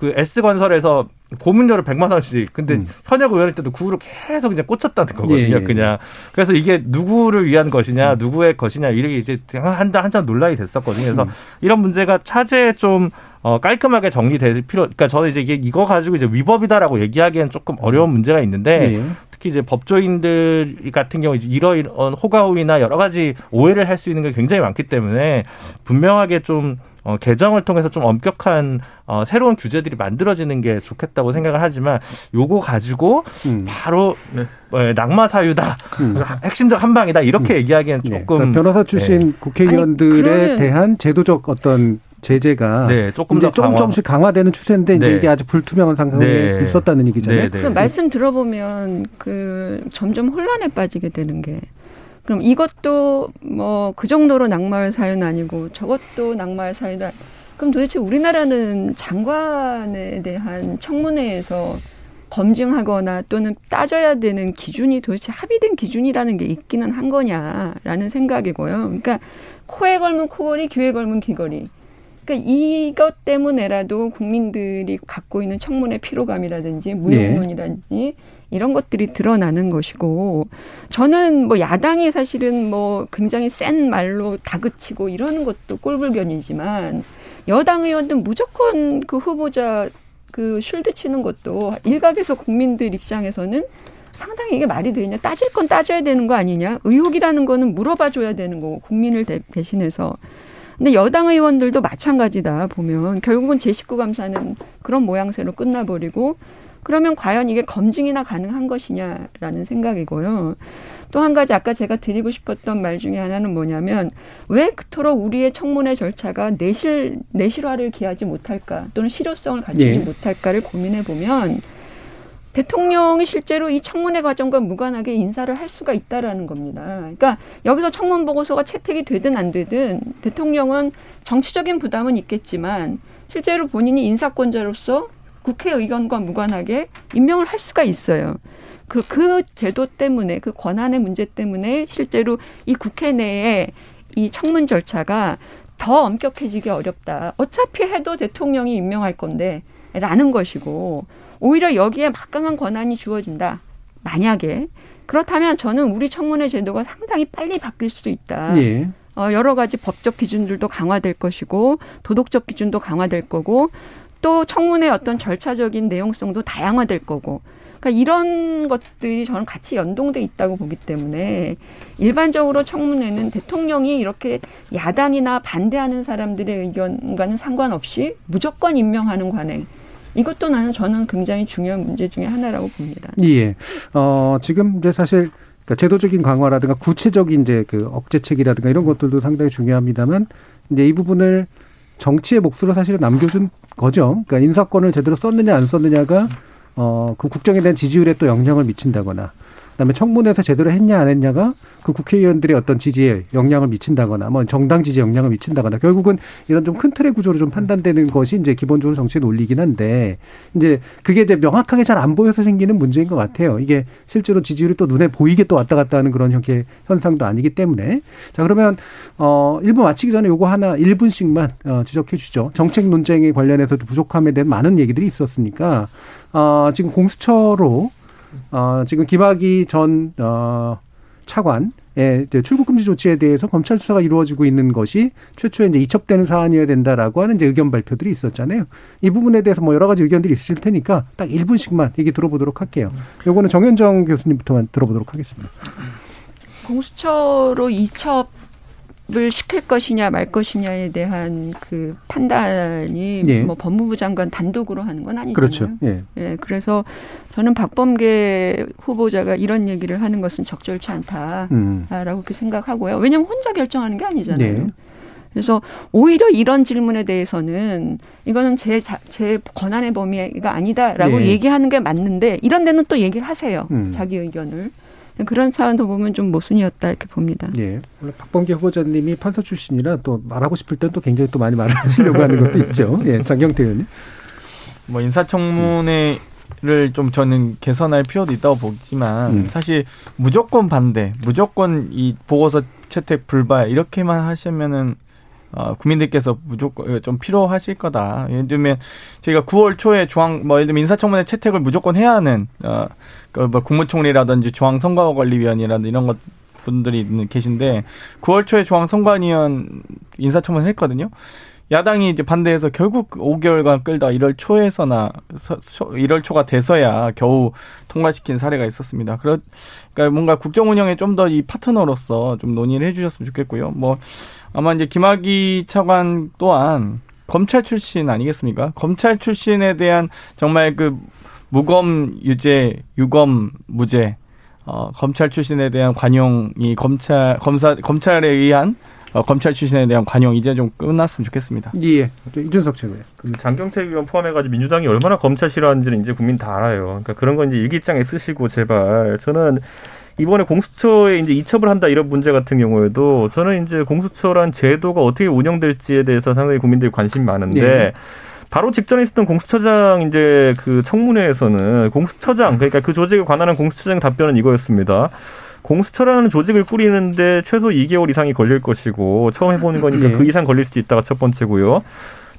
그 S건설에서 고문료를 100만 원씩 근데 음. 현역 의원일 때도 구로 계속 이제 꽂혔다는 거거든요. 예, 예. 그냥 그래서 이게 누구를 위한 것이냐, 누구의 것이냐 이렇게 이제 한참 한참 논란이 됐었거든요. 그래서 음. 이런 문제가 차제에 좀 어, 깔끔하게 정리될 필요. 그러니까 저는 이제 이게 이거 가지고 이제 위법이다라고 얘기하기엔 조금 어려운 문제가 있는데 예. 특히 이제 법조인들 같은 경우 이러이런 호가호위나 여러 가지 오해를 할 수 있는 게 굉장히 많기 때문에 분명하게 좀 어, 개정을 통해서 좀 엄격한 어, 새로운 규제들이 만들어지는 게 좋겠다고 생각을 하지만 요거 가지고 음. 바로 네. 어, 낙마 사유다, 음. 핵심적 한 방이다 이렇게 얘기하기엔 네. 조금 그러니까 변호사 출신 국회의원들에 그러면- 대한 제도적 어떤 제재가 네 조금 이제 더 조금 강화. 조금씩 강화되는 추세인데 이제 네. 이게 아주 불투명한 상황에 네. 있었다는 얘기잖아요. 네, 그 네. 말씀 들어보면 그 점점 혼란에 빠지게 되는 게 그럼 이것도 뭐 그 정도로 낙마할 사유는 아니고 저것도 낙마할 사유다. 그럼 도대체 우리나라는 장관에 대한 청문회에서 검증하거나 또는 따져야 되는 기준이 도대체 합의된 기준이라는 게 있기는 한 거냐라는 생각이고요. 그러니까 코에 걸면 코걸이, 귀에 걸면 귀걸이. 그러니까 이것 때문에라도 국민들이 갖고 있는 청문회 피로감이라든지 무용론이라든지 이런 것들이 드러나는 것이고 저는 뭐 야당이 사실은 뭐 굉장히 센 말로 다그치고 이러는 것도 꼴불견이지만 여당 의원들 무조건 그 후보자 그 쉴드 치는 것도 일각에서 국민들 입장에서는 상당히 이게 말이 되냐 따질 건 따져야 되는 거 아니냐 의혹이라는 거는 물어봐 줘야 되는 거고 국민을 대, 대신해서. 근데 여당 의원들도 마찬가지다 보면 결국은 제 식구 감사는 그런 모양새로 끝나버리고 그러면 과연 이게 검증이나 가능한 것이냐라는 생각이고요. 또 한 가지 아까 제가 드리고 싶었던 말 중에 하나는 뭐냐면 왜 그토록 우리의 청문회 절차가 내실 내실화를 기하지 못할까 또는 실효성을 갖추지 예. 못할까를 고민해 보면 대통령이 실제로 이 청문회 과정과 무관하게 인사를 할 수가 있다라는 겁니다. 그러니까 여기서 청문 보고서가 채택이 되든 안 되든 대통령은 정치적인 부담은 있겠지만 실제로 본인이 인사권자로서 국회 의견과 무관하게 임명을 할 수가 있어요. 그, 그 제도 때문에 그 권한의 문제 때문에 실제로 이 국회 내에 이 청문 절차가 더 엄격해지기 어렵다. 어차피 해도 대통령이 임명할 건데 라는 것이고 오히려 여기에 막강한 권한이 주어진다. 만약에 그렇다면 저는 우리 청문회 제도가 상당히 빨리 바뀔 수도 있다. 예. 어, 여러 가지 법적 기준들도 강화될 것이고 도덕적 기준도 강화될 거고 또 청문회 어떤 절차적인 내용성도 다양화될 거고 그러니까 이런 것들이 저는 같이 연동돼 있다고 보기 때문에 일반적으로 청문회는 대통령이 이렇게 야당이나 반대하는 사람들의 의견과는 상관없이 무조건 임명하는 관행 이것도 나는 저는 굉장히 중요한 문제 중에 하나라고 봅니다. 예. 어, 지금 이제 사실 그러니까 제도적인 강화라든가 구체적인 이제 그 억제책이라든가 이런 것들도 상당히 중요합니다만 이제 이 부분을 정치의 몫으로 사실은 남겨준 거죠. 그러니까 인사권을 제대로 썼느냐 안 썼느냐가 어, 그 국정에 대한 지지율에 또 영향을 미친다거나 그다음에 청문회에서 제대로 했냐 안 했냐가 그 국회의원들의 어떤 지지에 영향을 미친다거나 뭐 정당 지지에 영향을 미친다거나 결국은 이런 좀 큰 틀의 구조로 좀 판단되는 것이 이제 기본적으로 정치의 논리긴 한데 이제 그게 이제 명확하게 잘 안 보여서 생기는 문제인 것 같아요. 이게 실제로 지지율이 또 눈에 보이게 또 왔다 갔다 하는 그런 형태 현상도 아니기 때문에 자 그러면 어 1부 마치기 전에 요거 하나 1분씩만 어 지적해 주죠. 정책 논쟁에 관련해서도 부족함에 대한 많은 얘기들이 있었으니까 어 지금 공수처로 어, 지금 김학의 전, 어, 차관의 출국 금지 조치에 대해서 검찰 수사가 이루어지고 있는 것이 최초에 이제 이첩되는 사안이어야 된다라고 하는 이제 의견 발표들이 있었잖아요. 이 부분에 대해서 뭐 여러 가지 의견들이 있으실 테니까 딱 1분씩만 얘기 들어보도록 할게요. 요거는 정현정 교수님부터만 들어보도록 하겠습니다. 공수처로 이첩 을 시킬 것이냐 말 것이냐에 대한 그 판단이 예. 뭐 법무부 장관 단독으로 하는 건 아니잖아요. 그렇죠. 예. 예, 그래서 저는 박범계 후보자가 이런 얘기를 하는 것은 적절치 않다라고 음. 그렇게 생각하고요. 왜냐하면 혼자 결정하는 게 아니잖아요. 네. 그래서 오히려 이런 질문에 대해서는 이거는 제, 자, 제 권한의 범위가 아니다라고 네. 얘기하는 게 맞는데 이런 데는 또 얘기를 하세요. 음. 자기 의견을. 그런 사안도 보면 좀 모순이었다 이렇게 봅니다. 예. 원래 박범계 후보자님이 판사 출신이라 또 말하고 싶을 땐 또 굉장히 또 많이 말하시려고 하는 것도 있죠. 예. 장경태 의원님. 뭐 인사청문회를 좀 저는 개선할 필요도 있다고 보지만 음. 사실 무조건 반대, 무조건 이 보고서 채택 불발 이렇게만 하시면은 어, 국민들께서 무조건 좀 필요하실 거다. 예를 들면 저희가 9월 초에 중앙 뭐 예를 들면 인사청문회 채택을 무조건 해야 하는 어, 그뭐 국무총리라든지 중앙 선거관리위원이라든지 이런 것 분들이 계신데 9월 초에 중앙 선관위원 인사청문회 했거든요. 야당이 이제 반대해서 결국 5개월간 끌다 1월 초에서나 서, 초, 1월 초가 돼서야 겨우 통과시킨 사례가 있었습니다. 그러, 그러니까 뭔가 국정 운영에 좀 더 이 파트너로서 좀 논의를 해주셨으면 좋겠고요. 뭐 아마 이제 김학의 차관 또한 검찰 출신 아니겠습니까? 검찰 출신에 대한 정말 그 무검 유죄, 유검 무죄, 어, 검찰 출신에 대한 관용이 검찰 검사 검찰에 의한 어, 검찰 출신에 대한 관용 이제 좀 끝났으면 좋겠습니다. 예. 이준석 최고요. 그 장경태 의원 포함해가지고 민주당이 얼마나 검찰 싫어하는지는 이제 국민 다 알아요. 그러니까 그런 건 이제 일기장에 쓰시고 제발 저는 이번에 공수처에 이제 이첩을 한다 이런 문제 같은 경우에도 저는 이제 공수처란 제도가 어떻게 운영될지에 대해서 상당히 국민들이 관심이 많은데 네. 바로 직전에 있었던 공수처장 이제 그 청문회에서는 공수처장 그러니까 그 조직에 관한 공수처장 답변은 이거였습니다. 공수처라는 조직을 꾸리는데 최소 2개월 이상이 걸릴 것이고 처음 해보는 거니까 네. 그 이상 걸릴 수도 있다가 첫 번째고요.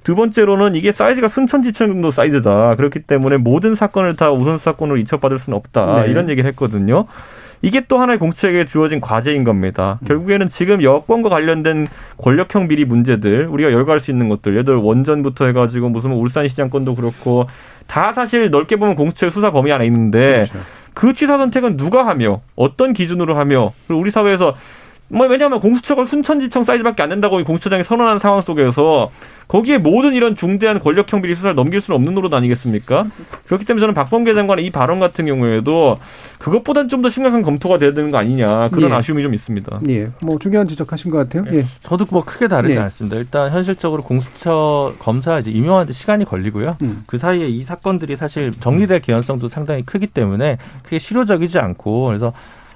두 번째로는 이게 사이즈가 순천지천 정도 사이즈다. 그렇기 때문에 모든 사건을 다 우선수 사건으로 이첩받을 수는 없다. 네. 이런 얘기를 했거든요. 이게 또 하나의 공수처에게 주어진 과제인 겁니다. 결국에는 지금 여권과 관련된 권력형 비리 문제들 우리가 열거할 수 있는 것들 예를 들어 원전부터 해가지고 무슨 뭐 울산시장 건도 그렇고 다 사실 넓게 보면 공수처의 수사 범위 안에 있는데 그렇죠. 그 취사 선택은 누가 하며 어떤 기준으로 하며 그리고 우리 사회에서 뭐 왜냐하면 공수처가 순천지청 사이즈밖에 안 된다고 공수처장이 선언한 상황 속에서 거기에 모든 이런 중대한 권력형 비리 수사를 넘길 수는 없는 노릇 아니겠습니까? 그렇기 때문에 저는 박범계 장관의 이 발언 같은 경우에도 그것보단 좀더 심각한 검토가 돼야 되는 거 아니냐 그런 예. 아쉬움이 좀 있습니다. 예, 뭐 중요한 지적하신 것 같아요. 예, 저도 뭐 크게 다르지 네. 않습니다. 일단 현실적으로 공수처 검사 이제 임명하는데 시간이 걸리고요. 음. 그 사이에 이 사건들이 사실 정리될 개연성도 상당히 크기 때문에 크게 실효적이지 않고 그래서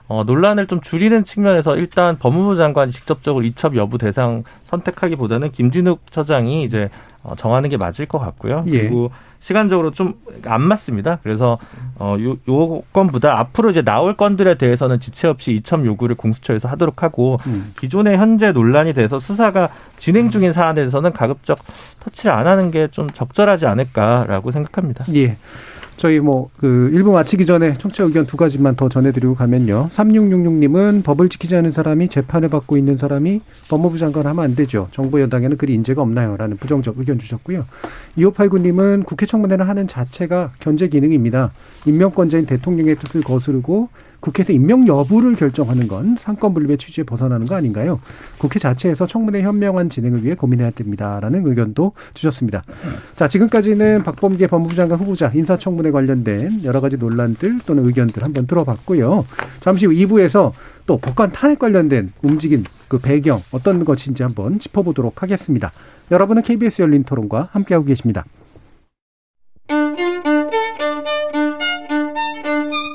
어, 논란을 좀 줄이는 측면에서 일단 법무부 장관이 직접적으로 이첩 여부 대상 선택하기보다는 김진욱 처장이 이제 어, 정하는 게 맞을 것 같고요. 예. 그리고 시간적으로 좀 안 맞습니다. 그래서 어, 요, 요 건보다 앞으로 이제 나올 건들에 대해서는 지체 없이 이첩 요구를 공수처에서 하도록 하고 음. 기존에 현재 논란이 돼서 수사가 진행 중인 사안에 대해서는 가급적 터치를 안 하는 게 좀 적절하지 않을까라고 생각합니다. 예. 저희 뭐 그 일부 마치기 전에 청취자 의견 두 가지만 더 전해드리고 가면요. 3666님은 법을 지키지 않은 사람이 재판을 받고 있는 사람이 법무부 장관 하면 안 되죠. 정부 여당에는 그리 인재가 없나요? 라는 부정적 의견 주셨고요. 2589님은 국회 청문회를 하는 자체가 견제 기능입니다. 임명권자인 대통령의 뜻을 거스르고 국회에서 임명 여부를 결정하는 건 상권분립의 취지에 벗어나는 거 아닌가요? 국회 자체에서 청문회 현명한 진행을 위해 고민해야 됩니다라는 의견도 주셨습니다. 자, 지금까지는 박범계 법무부 장관 후보자 인사청문회 관련된 여러 가지 논란들 또는 의견들 한번 들어봤고요. 잠시 후 2부에서 또 법관 탄핵 관련된 움직임, 그 배경 어떤 것인지 한번 짚어보도록 하겠습니다. 여러분은 KBS 열린 토론과 함께하고 계십니다.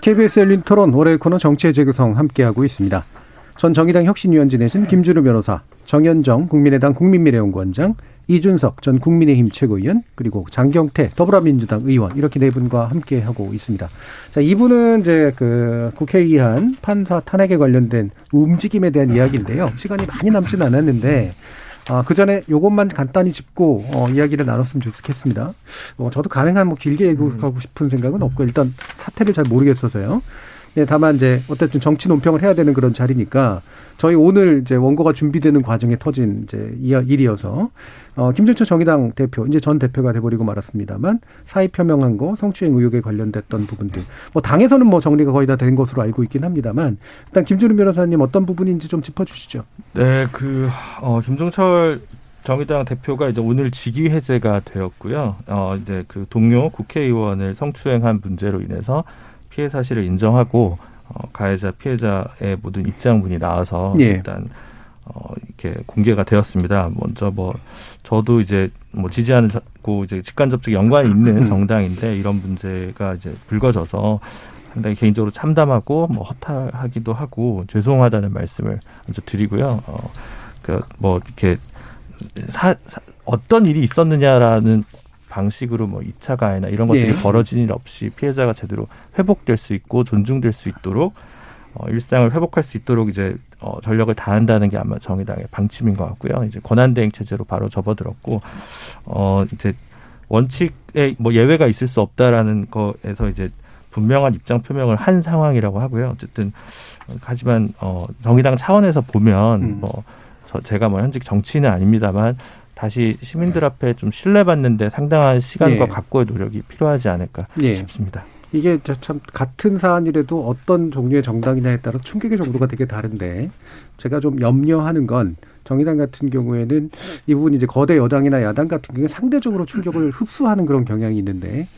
KBS 열린 토론 월요일 코너 정치의 재구성 함께하고 있습니다. 전 정의당 혁신위원진에신 김준우 변호사, 정현정 국민의당 국민미래연구원장, 이준석 전 국민의힘 최고위원, 그리고 장경태 더불어민주당 의원 이렇게 네 분과 함께 하고 있습니다. 자, 이분은 이제 그 국회의한 판사 탄핵에 관련된 움직임에 대한 이야기인데요. 시간이 많이 남지는 않았는데 아, 그 전에 요것만 간단히 짚고, 어, 이야기를 나눴으면 좋겠습니다. 어, 저도 가능한 뭐 길게 얘기하고 싶은 생각은 없고, 일단 사태를 잘 모르겠어서요. 예, 다만 이제 어쨌든 정치 논평을 해야 되는 그런 자리니까 저희 오늘 이제 원고가 준비되는 과정에 터진 이제 일이어서 어, 김준철 정의당 대표 이제 전 대표가 돼버리고 말았습니다만 사의 표명한 거 성추행 의혹에 관련됐던 부분들 뭐 당에서는 뭐 정리가 거의 다 된 것으로 알고 있긴 합니다만 일단 김준우 변호사님 어떤 부분인지 좀 짚어주시죠. 네, 그 어, 김종철 정의당 대표가 이제 오늘 직위 해제가 되었고요. 어, 이제 그 동료 국회의원을 성추행한 문제로 인해서 피해 사실을 인정하고 어, 가해자 피해자의 모든 입장문이 나와서 예. 일단 어, 이렇게 공개가 되었습니다. 먼저 뭐 저도 이제 뭐 지지하는 고 이제 직간접적 연관이 있는 음. 정당인데 이런 문제가 이제 불거져서 상당히 개인적으로 참담하고 뭐 허탈하기도 하고 죄송하다는 말씀을 먼저 드리고요. 어, 그 뭐 이렇게 사, 사- 어떤 일이 있었느냐라는 방식으로 뭐 2차 가해나 이런 것들이 예. 벌어진 일 없이 피해자가 제대로 회복될 수 있고 존중될 수 있도록 어, 일상을 회복할 수 있도록 이제 어, 전력을 다한다는 게 아마 정의당의 방침인 것 같고요. 이제 권한대행 체제로 바로 접어들었고 어 이제 원칙에 뭐 예외가 있을 수 없다라는 거에서 이제 분명한 입장 표명을 한 상황이라고 하고요. 어쨌든 어, 하지만 어 정의당 차원에서 보면 음. 뭐 저 제가 뭐 현직 정치인은 아닙니다만 다시 시민들 앞에 좀 신뢰받는데 상당한 시간과 예. 각고의 노력이 필요하지 않을까 예. 싶습니다. 이게 저참 같은 사안이라도 어떤 종류의 정당이냐에 따라 충격의 정도가 되게 다른데 제가 좀 염려하는 건 정의당 같은 경우에는 이 부분이 이제 거대 여당이나 야당 같은 경우에 상대적으로 충격을 흡수하는 그런 경향이 있는데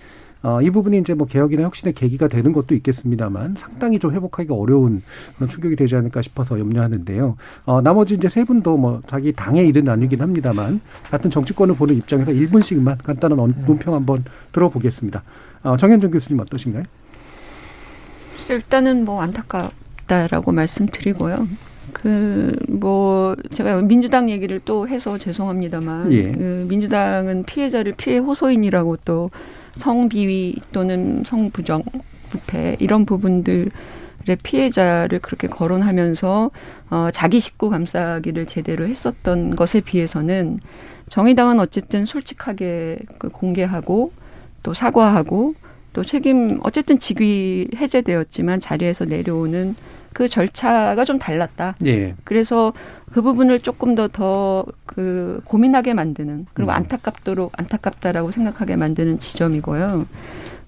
어, 이 부분이 이제 뭐 개혁이나 혁신의 계기가 되는 것도 있겠습니다만 상당히 좀 회복하기가 어려운 그런 충격이 되지 않을까 싶어서 염려하는데요. 어, 나머지 이제 세 분도 뭐 자기 당의 일은 아니긴 합니다만 같은 정치권을 보는 입장에서 1분씩만 간단한 언- 논평 한번 들어보겠습니다. 어, 정현정 교수님 어떠신가요? 일단은 뭐 안타깝다라고 말씀드리고요. 그 뭐 제가 민주당 얘기를 또 해서 죄송합니다만 예. 그 민주당은 피해자를 피해 호소인이라고 또 성비위 또는 성부정 부패 이런 부분들 의 피해자를 그렇게 거론하면서 어, 자기 식구 감싸기를 제대로 했었던 것에 비해서는 정의당은 어쨌든 솔직하게 그 공개하고 또 사과하고 또 책임 어쨌든 직위 해제되었지만 자리에서 내려오는 그 절차가 좀 달랐다. 예. 그래서 그 부분을 조금 더 더 그 고민하게 만드는 그리고 음. 안타깝도록 안타깝다라고 생각하게 만드는 지점이고요.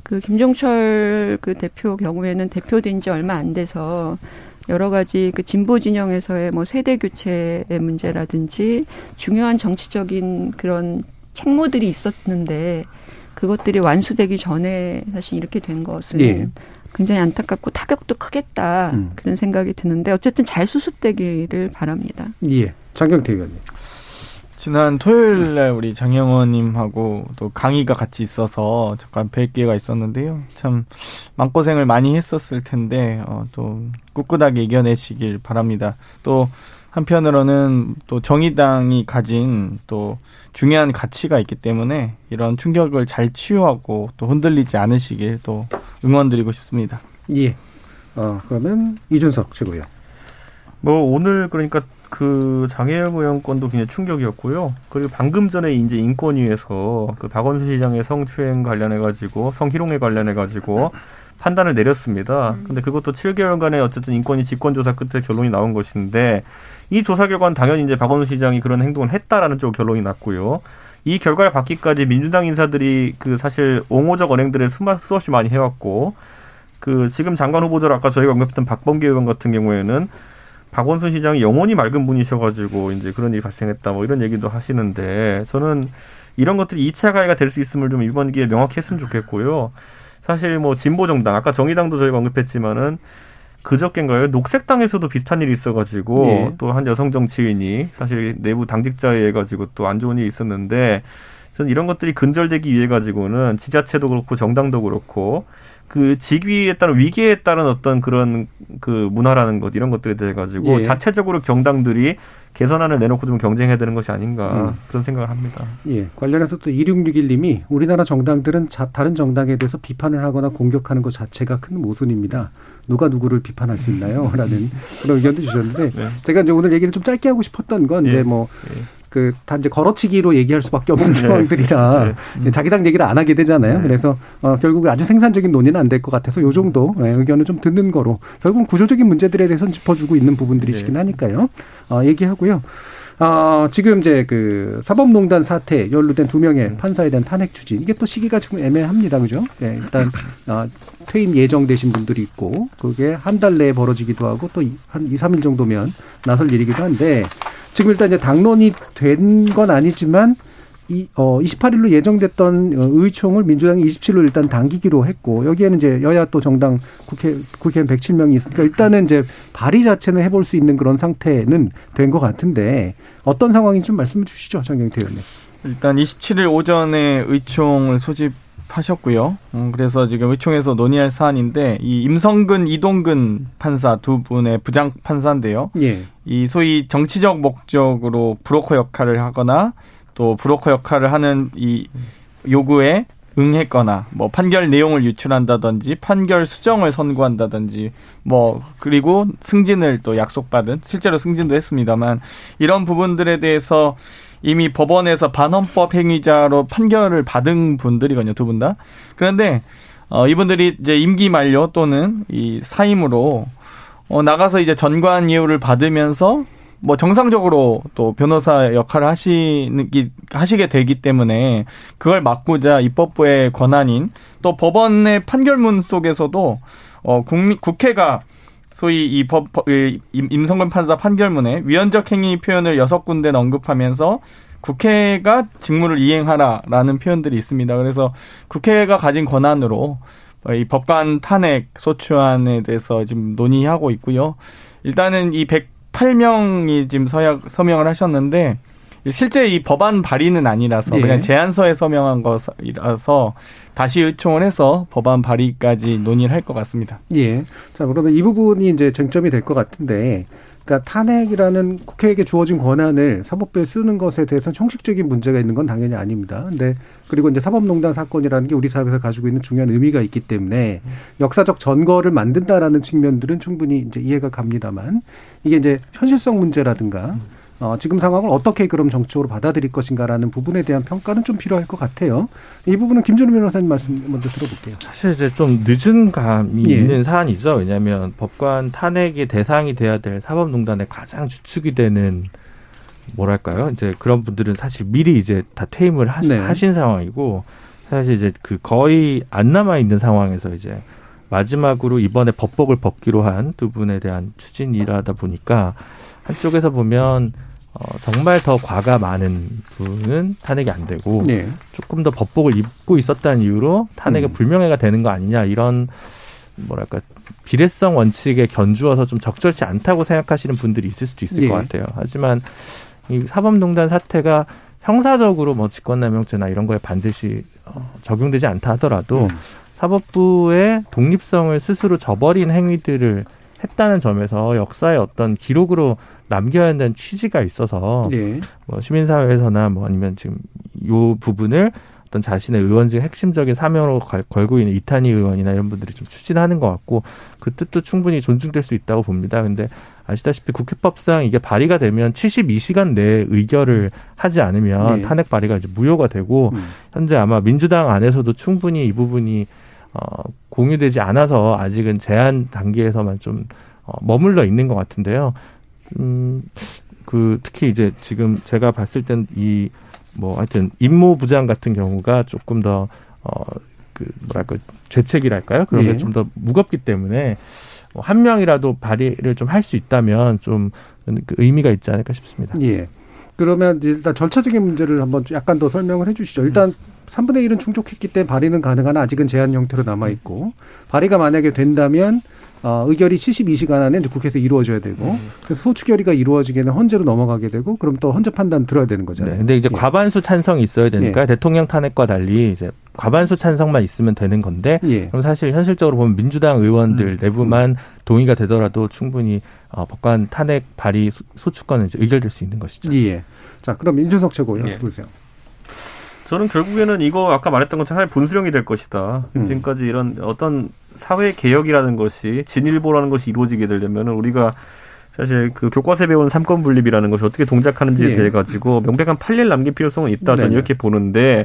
그 김종철 그 대표 경우에는 대표된 지 얼마 안 돼서 여러 가지 그 진보 진영에서의 뭐 세대 교체의 문제라든지 중요한 정치적인 그런 책무들이 있었는데 그것들이 완수되기 전에 사실 이렇게 된 것은 예. 굉장히 안타깝고 타격도 크겠다 음. 그런 생각이 드는데 어쨌든 잘 수습되기를 바랍니다. 예, 장경태 의원님. 지난 토요일 날 우리 장영원님하고 또 강의가 같이 있어서 잠깐 뵐 기회가 있었는데요. 참 마음고생을 많이 했었을 텐데 어, 또 꿋꿋하게 이겨내시길 바랍니다. 또 한편으로는 또 정의당이 가진 또 중요한 가치가 있기 때문에 이런 충격을 잘 치유하고 또 흔들리지 않으시길 또 응원드리고 싶습니다. 예. 어, 그러면 이준석 최고요. 뭐 오늘 그러니까 그 장애인 의원권도 굉장히 충격이었고요. 그리고 방금 전에 이제 인권위에서 그 박원순 시장의 성추행 관련해 가지고 성희롱에 관련해 가지고 판단을 내렸습니다. 음. 근데 그것도 7개월간의 어쨌든 인권위 직권조사 끝에 결론이 나온 것인데 이 조사 결과는 당연히 이제 박원순 시장이 그런 행동을 했다라는 쪽 결론이 났고요. 이 결과를 받기까지 민주당 인사들이 그 사실 옹호적 언행들을 수없이 많이 해왔고 그 지금 장관 후보자로 아까 저희가 언급했던 박범계 의원 같은 경우에는 박원순 시장이 영원히 맑은 분이셔가지고 이제 그런 일이 발생했다 뭐 이런 얘기도 하시는데 저는 이런 것들이 2차 가해가 될 수 있음을 좀 이번 기회에 명확히 했으면 좋겠고요. 사실 뭐 진보 정당 아까 정의당도 저희가 언급했지만은 그저께인가요? 녹색당에서도 비슷한 일이 있어가지고 예. 또한 여성 정치인이 사실 내부 당직자에 의해 가지고 또 안 좋은 일이 있었는데 저는 이런 것들이 근절되기 위해 가지고는 지자체도 그렇고 정당도 그렇고 그 직위에 따른 위기에 따른 어떤 그런 그 문화라는 것 이런 것들에 대해 가지고 예. 자체적으로 정당들이 개선안을 내놓고 좀 경쟁해야 되는 것이 아닌가 음. 그런 생각을 합니다. 예. 관련해서 또 2661님이 우리나라 정당들은 자, 다른 정당에 대해서 비판을 하거나 공격하는 것 자체가 큰 모순입니다. 누가 누구를 비판할 수 있나요? 라는 그런 의견도 주셨는데 네. 제가 이제 오늘 얘기를 좀 짧게 하고 싶었던 건 이제 예. 뭐 예. 그 단지 걸어치기로 얘기할 수밖에 없는 네. 상황들이라 네. 음. 자기 당 얘기를 안 하게 되잖아요. 네. 그래서 어 결국 아주 생산적인 논의는 안 될 것 같아서 요 정도 네, 의견을 좀 듣는 거로 결국 구조적인 문제들에 대해서 짚어주고 있는 부분들이시긴 네. 하니까요. 어 얘기하고요. 어, 지금 이제 그 사법농단 사태 연루된 두 명의 음. 판사에 대한 탄핵 추진 이게 또 시기가 지금 애매합니다, 그죠? 네, 일단 어, 퇴임 예정되신 분들이 있고 그게 한 달 내에 벌어지기도 하고 또한 2, 3일 정도면 나설 일이기도 한데 지금 일단 이제 당론이 된 건 아니지만 이, 어, 28일로 예정됐던 어, 의총을 민주당이 27로 일단 당기기로 했고, 여기에는 이제 여야 또 정당 국회, 국회의원 107명이 있으니까 일단은 이제 발의 자체는 해볼 수 있는 그런 상태는 된 것 같은데, 어떤 상황인지 좀 말씀해 주시죠, 정경태 의원님. 일단 27일 오전에 의총을 소집 하셨고요. 음, 그래서 지금 의총에서 논의할 사안인데, 이 임성근, 이동근 판사 두 분의 부장 판사인데요. 예. 이 소위 정치적 목적으로 브로커 역할을 하거나 또 브로커 역할을 하는 이 요구에 응했거나 뭐 판결 내용을 유출한다든지 판결 수정을 선고한다든지 뭐 그리고 승진을 또 약속받은 실제로 승진도 했습니다만 이런 부분들에 대해서 이미 법원에서 반헌법 행위자로 판결을 받은 분들이거든요 두 분 다. 그런데 어 이분들이 이제 임기 만료 또는 이 사임으로 어 나가서 이제 전관 예우를 받으면서 뭐 정상적으로 또 변호사 역할을 하시는 하시게 되기 때문에 그걸 막고자 입법부의 권한인 또 법원의 판결문 속에서도 어 국민 국회가 소위 이 법, 임성근 판사 판결문에 위헌적 행위 표현을 여섯 군데 언급하면서 국회가 직무를 이행하라라는 표현들이 있습니다. 그래서 국회가 가진 권한으로 이 법관 탄핵 소추안에 대해서 지금 논의하고 있고요. 일단은 이 8명이 지금 서약, 서명을 하셨는데 실제 이 법안 발의는 아니라서 네. 그냥 제안서에 서명한 것이라서 다시 의총을 해서 법안 발의까지 논의를 할 것 같습니다. 예. 자, 그러면 이 부분이 이제 쟁점이 될 것 같은데 그러니까 탄핵이라는 국회에게 주어진 권한을 사법부에 쓰는 것에 대해서 형식적인 문제가 있는 건 당연히 아닙니다. 근데 그리고 이제 사법농단 사건이라는 게 우리 사회에서 가지고 있는 중요한 의미가 있기 때문에 역사적 전거를 만든다라는 측면들은 충분히 이제 이해가 갑니다만 이게 이제 현실성 문제라든가 어, 지금 상황을 어떻게 그럼 정치적으로 받아들일 것인가라는 부분에 대한 평가는 좀 필요할 것 같아요. 이 부분은 김준우 변호사님 말씀 먼저 들어볼게요. 사실 이제 좀 늦은 감이 예. 있는 사안이죠. 왜냐하면 법관 탄핵의 대상이 돼야 될 사법농단의 가장 주축이 되는 뭐랄까요? 이제 그런 분들은 사실 미리 이제 다 퇴임을 하시, 네. 하신 상황이고 사실 이제 그 거의 안 남아 있는 상황에서 이제 마지막으로 이번에 법복을 벗기로 한 두 분에 대한 추진이라다 보니까 한쪽에서 보면 어, 정말 더 과가 많은 분은 탄핵이 안 되고 네. 조금 더 법복을 입고 있었다는 이유로 탄핵의 음. 불명예가 되는 거 아니냐 이런 뭐랄까 비례성 원칙에 견주어서 좀 적절치 않다고 생각하시는 분들이 있을 수도 있을 예. 것 같아요. 하지만 이 사법농단 사태가 형사적으로 뭐 직권남용죄나 이런 거에 반드시 어, 적용되지 않다 하더라도 음. 사법부의 독립성을 스스로 저버린 행위들을 했다는 점에서 역사의 어떤 기록으로 남겨야 한다는 취지가 있어서 예. 뭐 시민사회에서나 뭐 아니면 지금 요 부분을 어떤 자신의 의원직 핵심적인 사명으로 걸- 걸고 있는 이탄희 의원이나 이런 분들이 좀 추진하는 것 같고 그 뜻도 충분히 존중될 수 있다고 봅니다. 근데 아시다시피 국회법상 이게 발의가 되면 72시간 내에 의결을 하지 않으면 네. 탄핵 발의가 이제 무효가 되고 음. 현재 아마 민주당 안에서도 충분히 이 부분이 어, 공유되지 않아서 아직은 제한 단계에서만 좀 어, 머물러 있는 것 같은데요. 음, 그 특히 이제 지금 제가 봤을 땐 이 뭐 하여튼 임모 부장 같은 경우가 조금 더 어, 그 뭐랄까 죄책이랄까요? 그런 예. 게좀더 무겁기 때문에 뭐한 명이라도 발의를 좀 할 수 있다면 좀 그 의미가 있지 않을까 싶습니다. 예. 그러면 일단 절차적인 문제를 한번 좀 약간 더 설명을 해 주시죠. 일단 3분의 1은 충족했기 때문에 발의는 가능하나 아직은 제한 형태로 남아 있고 발의가 만약에 된다면 어, 의결이 72시간 안에 이제 국회에서 이루어져야 되고 그래서 소추 결의가 이루어지게는 헌재로 넘어가게 되고 그럼 또 헌재 판단 들어야 되는 거잖아요. 네, 근데 이제 예. 과반수 찬성이 있어야 되니까 예. 대통령 탄핵과 달리 이제 과반수 찬성만 있으면 되는 건데 예. 그럼 사실 현실적으로 보면 민주당 의원들 음. 내부만 동의가 되더라도 충분히 어, 법관 탄핵 발의 소- 소추권은 이제 의결될 수 있는 것이죠. 예. 자, 그럼 인준석 최고요. 예. 보세요. 저는 결국에는 이거 아까 말했던 것처럼 하나의 분수령이 될 것이다. 음. 지금까지 이런 어떤 사회 개혁이라는 것이 진일보라는 것이 이루어지게 되려면 우리가 사실 그 교과서에 배운 삼권 분립이라는 것이 어떻게 동작하는지에 예. 대해 가지고 명백한 판례를 남길 필요성은 있다 저는 네네. 이렇게 보는데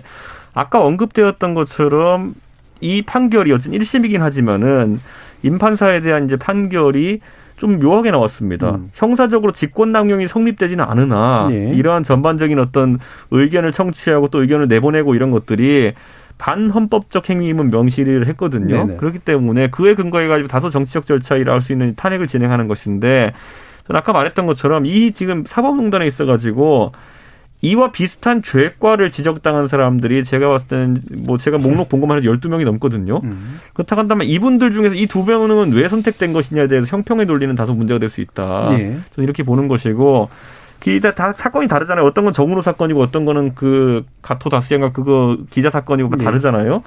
아까 언급되었던 것처럼 이 판결이 어쨌든 1심이긴 하지만은 임판사에 대한 이제 판결이 좀 묘하게 나왔습니다. 음. 형사적으로 직권남용이 성립되지는 않으나 예. 이러한 전반적인 어떤 의견을 청취하고 또 의견을 내보내고 이런 것들이 반헌법적 행위임은 명시를 했거든요. 네네. 그렇기 때문에 그에 근거해 가지고 다소 정치적 절차이라 할 수 있는 탄핵을 진행하는 것인데 저는 아까 말했던 것처럼 이 지금 사법농단에 있어 가지고 이와 비슷한 죄과를 지적당한 사람들이 제가 봤을 때는 뭐 제가 목록 본 것만 해도 12명이 넘거든요. 음. 그렇다고 한다면 이분들 중에서 이 두 명은 왜 선택된 것이냐에 대해서 형평의 논리는 다소 문제가 될 수 있다. 예. 저는 이렇게 보는 것이고 기다 다 사건이 다르잖아요. 어떤 건 정은호 사건이고 어떤 거는 그 가토 다스양가 그거 기자 사건이고 네. 다르잖아요.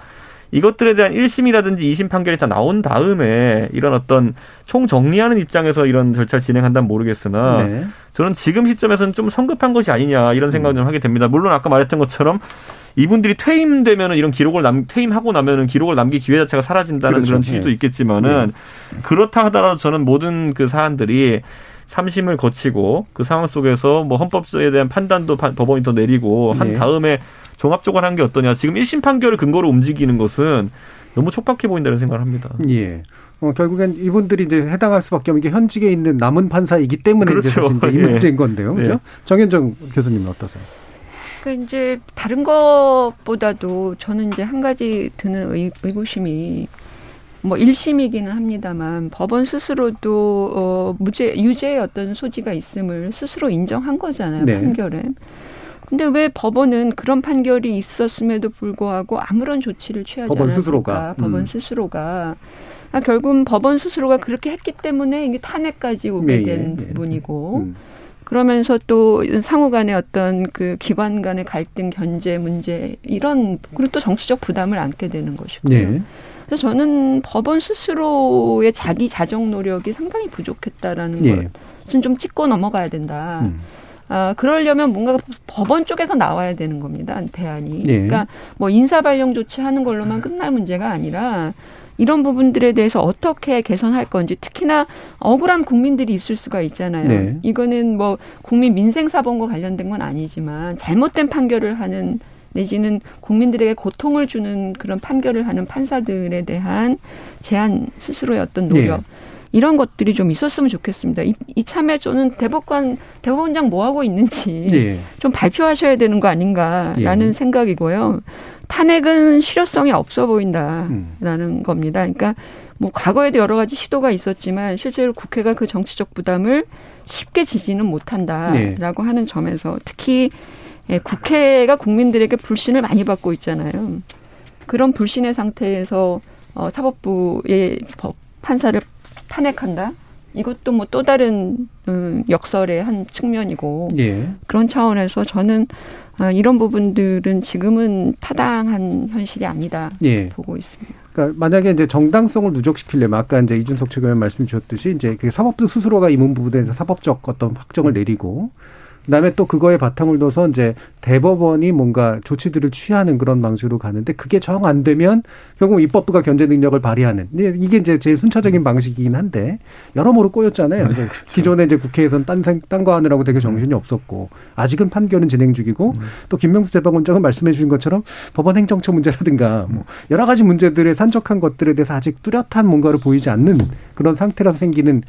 이것들에 대한 1심이라든지 2심 판결이 다 나온 다음에 이런 어떤 총 정리하는 입장에서 이런 절차를 진행한다면 모르겠으나 네. 저는 지금 시점에서는 좀 성급한 것이 아니냐 이런 생각을 좀 하게 됩니다. 물론 아까 말했던 것처럼 이분들이 퇴임되면은 이런 기록을 남 퇴임하고 나면은 기록을 남길 기회 자체가 사라진다는 그렇죠. 그런 취지도 예. 있겠지만은 그렇다 하더라도 저는 모든 그 사안들이 삼심을 거치고 그 상황 속에서 뭐 헌법에 대한 판단도 판- 법원이 더 내리고 한 예. 다음에 종합적으로 하는 게 어떠냐. 지금 1심 판결을 근거로 움직이는 것은 너무 촉박해 보인다는 생각을 합니다. 예. 어, 결국엔 이분들이 이제 해당할 수밖에 없는 게 현직에 있는 남은 판사이기 때문에 이제 그렇죠. 이제 이 예. 문제인 건데요. 그죠? 예. 정현정 교수님은 어떠세요? 그 이제 다른 것보다도 저는 이제 한 가지 드는 의, 의구심이 뭐 1심이기는 합니다만 법원 스스로도 어 무죄 유죄의 어떤 소지가 있음을 스스로 인정한 거잖아요 네. 판결에. 근데 왜 법원은 그런 판결이 있었음에도 불구하고 아무런 조치를 취하지 법원 않았을까? 스스로가. 법원 음. 스스로가 아, 결국은 법원 스스로가 그렇게 했기 때문에 이게 탄핵까지 오게 네, 된 예, 예. 부분이고 음. 그러면서 또 상호 간의 어떤 그 기관 간의 갈등, 견제 문제 이런 그리고 또 정치적 부담을 안게 되는 것이고요. 네. 그래서 저는 법원 스스로의 자기 자정 노력이 상당히 부족했다라는 예. 걸 것은 좀 짚고 넘어가야 된다. 음. 아, 그러려면 뭔가 법원 쪽에서 나와야 되는 겁니다. 대안이. 예. 그러니까 뭐 인사 발령 조치하는 걸로만 끝날 문제가 아니라 이런 부분들에 대해서 어떻게 개선할 건지 특히나 억울한 국민들이 있을 수가 있잖아요. 네. 이거는 뭐 국민 민생 사본과 관련된 건 아니지만 잘못된 판결을 하는 내지는 국민들에게 고통을 주는 그런 판결을 하는 판사들에 대한 제한 스스로의 어떤 노력 네. 이런 것들이 좀 있었으면 좋겠습니다. 이, 이참에 저는 대법관 대법원장 뭐 하고 있는지 예. 좀 발표하셔야 되는 거 아닌가라는 예. 생각이고요. 탄핵은 실효성이 없어 보인다라는 음. 겁니다. 그러니까 뭐 과거에도 여러 가지 시도가 있었지만 실제로 국회가 그 정치적 부담을 쉽게 지지는 못한다라고 하는 점에서 특히 예, 국회가 국민들에게 불신을 많이 받고 있잖아요. 그런 불신의 상태에서 어, 사법부의 법 판사를 탄핵한다. 이것도 뭐 또 다른 음, 역설의 한 측면이고 예. 그런 차원에서 저는 아, 이런 부분들은 지금은 타당한 현실이 아니다 예. 보고 있습니다. 그러니까 만약에 이제 정당성을 누적시키려면 아까 이제 이준석 최고위원 말씀 주셨듯이 이제 그 사법부 스스로가 이 부분에 대해서 사법적 어떤 확정을 내리고 그다음에 또 그거에 바탕을 둬서 이제 대법원이 뭔가 조치들을 취하는 그런 방식으로 가는데 그게 정 안 되면 결국 입법부가 견제 능력을 발휘하는. 이게 이제 제일 순차적인 방식이긴 한데 여러모로 꼬였잖아요. 이제 기존에 이제 국회에서는 딴 딴거 하느라고 되게 정신이 없었고 아직은 판결은 진행 중이고 또 김명수 재판관장은 말씀해 주신 것처럼 법원 행정처 문제라든가 뭐 여러 가지 문제들의 산적한 것들에 대해서 아직 뚜렷한 뭔가를 보이지 않는 그런 상태라서 생기는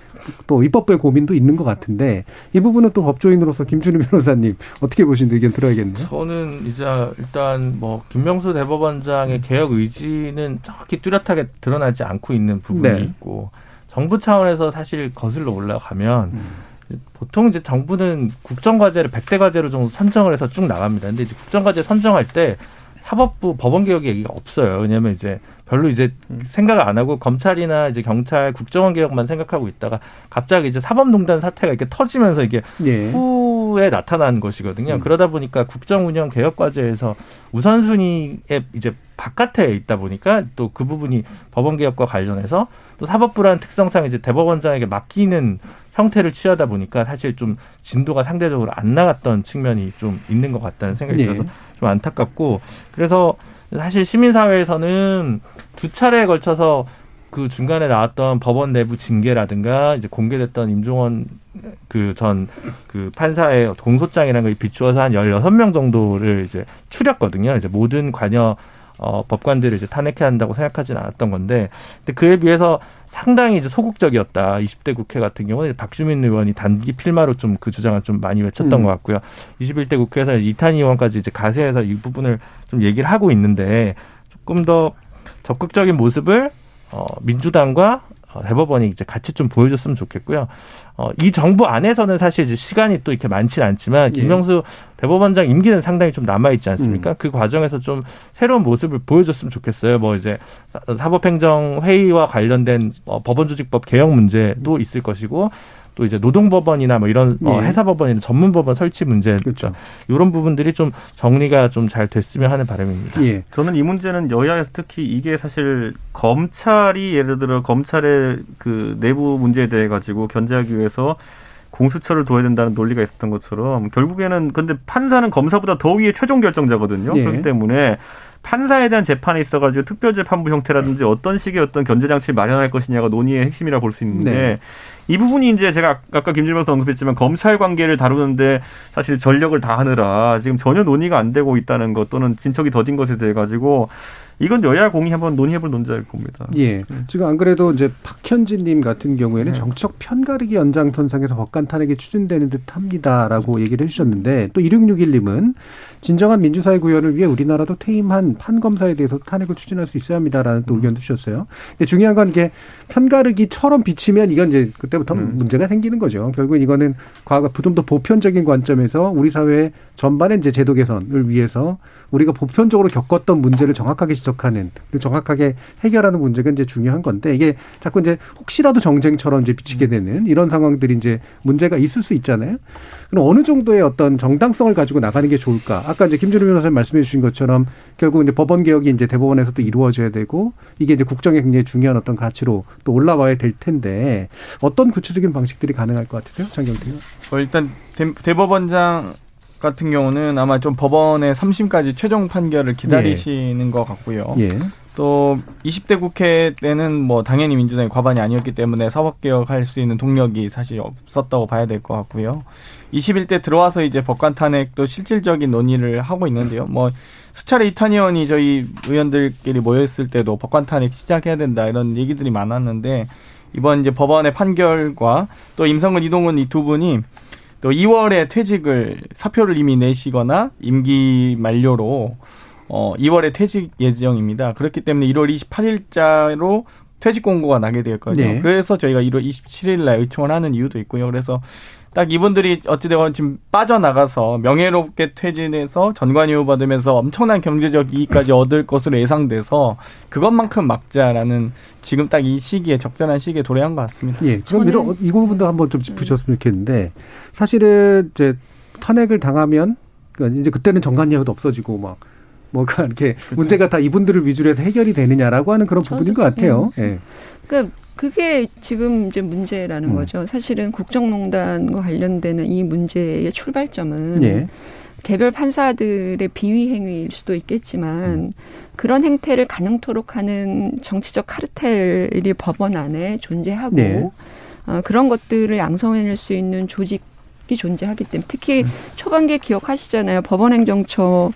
또 입법부의 고민도 있는 것 같은데 이 부분은 또 법조인으로서 김준우 변호사님 어떻게 보시는지 의견 들어야겠네요. 저는 이제 일단 뭐 김명수 대법원장의 개혁 의지는 정확히 뚜렷하게 드러나지 않고 있는 부분이 네. 있고 정부 차원에서 사실 거슬러 올라가면 음. 보통 이제 정부는 국정 과제를 100대 과제로 정도 선정을 해서 쭉 나갑니다. 근데 이제 국정 과제 선정할 때 사법부 법원 개혁 얘기가 없어요. 왜냐하면 이제 별로 이제 생각을 안 하고 검찰이나 이제 경찰 국정원 개혁만 생각하고 있다가 갑자기 이제 사법농단 사태가 이렇게 터지면서 이게 예. 후에 나타난 것이거든요. 음. 그러다 보니까 국정 운영 개혁 과제에서 우선순위에 이제 바깥에 있다 보니까 또 그 부분이 법원 개혁과 관련해서 또 사법부라는 특성상 이제 대법원장에게 맡기는 형태를 취하다 보니까 사실 좀 진도가 상대적으로 안 나갔던 측면이 좀 있는 것 같다는 생각이 예. 들어서 좀 안타깝고 그래서 사실 시민사회에서는 두 차례에 걸쳐서 그 중간에 나왔던 법원 내부 징계라든가 이제 공개됐던 임종원 그 전그 판사의 공소장이라는 걸 비추어서 한 16명 정도를 이제 추렸거든요. 이제 모든 관여 어, 법관들을 이제 탄핵해야 한다고 생각하지는 않았던 건데, 근데 그에 비해서 상당히 이제 소극적이었다. 20대 국회 같은 경우는 박주민 의원이 단기 필마로 좀 그 주장을 좀 많이 외쳤던 음. 것 같고요. 21대 국회에서 이탄희 의원까지 이제 가세해서 이 부분을 좀 얘기를 하고 있는데, 조금 더 적극적인 모습을 어, 민주당과 어, 대법원이 이제 같이 좀 보여줬으면 좋겠고요. 어, 이 정부 안에서는 사실 이제 시간이 또 이렇게 많지는 않지만 예. 김명수 대법원장 임기는 상당히 좀 남아 있지 않습니까? 음. 그 과정에서 좀 새로운 모습을 보여줬으면 좋겠어요. 뭐 이제 사- 사법행정 회의와 관련된 어, 법원조직법 개혁 문제도 있을 것이고 또 이제 노동법원이나 뭐 이런 어, 예. 회사법원이나 전문법원 설치 문제 그렇죠. 이런 부분들이 좀 정리가 좀 잘 됐으면 하는 바람입니다. 예. 저는 이 문제는 여야에서 특히 이게 사실 검찰이 예를 들어 검찰의 그 내부 문제에 대해 가지고 견제하기 위해서 공수처를 둬야 된다는 논리가 있었던 것처럼 결국에는 근데 판사는 검사보다 더 위에 최종 결정자거든요. 예. 그렇기 때문에 판사에 대한 재판에 있어가지고 특별재판부 형태라든지 어떤 식의 어떤 견제 장치를 마련할 것이냐가 논의의 핵심이라 볼 수 있는데 네. 이 부분이 이제 제가 아까 김준명 선 언급했지만 검찰 관계를 다루는데 사실 전력을 다하느라 지금 전혀 논의가 안 되고 있다는 것 또는 진척이 더딘 것에 대해 가지고 이건 여야 공이 한번 논의해볼 논제일 겁니다. 예. 지금 안 그래도 이제 박현진님 같은 경우에는 정책 편가르기 연장선상에서 법관 탄핵이 추진되는 듯 합니다라고 얘기를 해주셨는데 또 2661님은 진정한 민주사회 구현을 위해 우리나라도 퇴임한 판검사에 대해서 탄핵을 추진할 수 있어야 합니다라는 또 의견도 주셨어요. 근데 중요한 건 이게 편가르기처럼 비치면 이건 이제 그 때부터 문제가 생기는 거죠. 결국은 이거는 과거 좀 더 보편적인 관점에서 우리 사회의 전반의 이제 제도 개선을 위해서 우리가 보편적으로 겪었던 문제를 정확하게 지적하는 그리고 정확하게 해결하는 문제가 이제 중요한 건데 이게 자꾸 이제 혹시라도 정쟁처럼 이제 비치게 되는 이런 상황들이 이제 문제가 있을 수 있잖아요. 그럼 어느 정도의 어떤 정당성을 가지고 나가는 게 좋을까? 아까 이제 김준우 변호사님 말씀해 주신 것처럼 결국 이제 법원 개혁이 이제 대법원에서 도 이루어져야 되고 이게 이제 국정에 굉장히 중요한 어떤 가치로 또 올라와야 될 텐데 어떤 구체적인 방식들이 가능할 것 같으세요? 장경태 어, 일단 대, 법원장 같은 경우는 아마 좀 법원의 3심까지 최종 판결을 기다리시는 예. 것 같고요. 예. 또 20대 국회 때는 뭐 당연히 민주당이 과반이 아니었기 때문에 사법개혁할 수 있는 동력이 사실 없었다고 봐야 될 것 같고요. 21대 들어와서 이제 법관 탄핵도 실질적인 논의를 하고 있는데요. 뭐 수차례 이탄 의원이 저희 의원들끼리 모였을 때도 법관 탄핵 시작해야 된다 이런 얘기들이 많았는데 이번 이제 법원의 판결과 또 임성근 이동훈 이 두 분이 또 2월에 퇴직을 사표를 이미 내시거나 임기 만료로 어 2월에 퇴직 예정입니다. 그렇기 때문에 1월 28일자로 퇴직 공고가 나게 되었거든요. 네. 그래서 저희가 1월 27일 날 요청을 하는 이유도 있고요. 그래서 딱 이분들이 어찌되건 지금 빠져나가서 명예롭게 퇴진해서 전관이후 받으면서 엄청난 경제적 이익까지 얻을 것으로 예상돼서 그것만큼 막자라는 지금 딱 이 시기에 적절한 시기에 도래한 것 같습니다. 예. 그럼 이런 이 부분도 한번 좀 짚으셨으면 좋겠는데 사실은 이제 탄핵을 당하면 그러니까 이제 그때는 정관예우도 없어지고 막 뭐가 이렇게 그렇죠. 문제가 다 이분들을 위주로 해서 해결이 되느냐라고 하는 그런 부분인 것 같아요. 예. 그러니까 그게 지금 이제 문제라는 음. 거죠. 사실은 국정농단과 관련되는 이 문제의 출발점은 예. 개별 판사들의 비위 행위일 수도 있겠지만 음. 그런 행태를 가능토록 하는 정치적 카르텔이 법원 안에 존재하고 네. 어, 그런 것들을 양성해낼 수 있는 조직이 존재하기 때문에 특히 음. 초반기에 기억하시잖아요. 법원행정처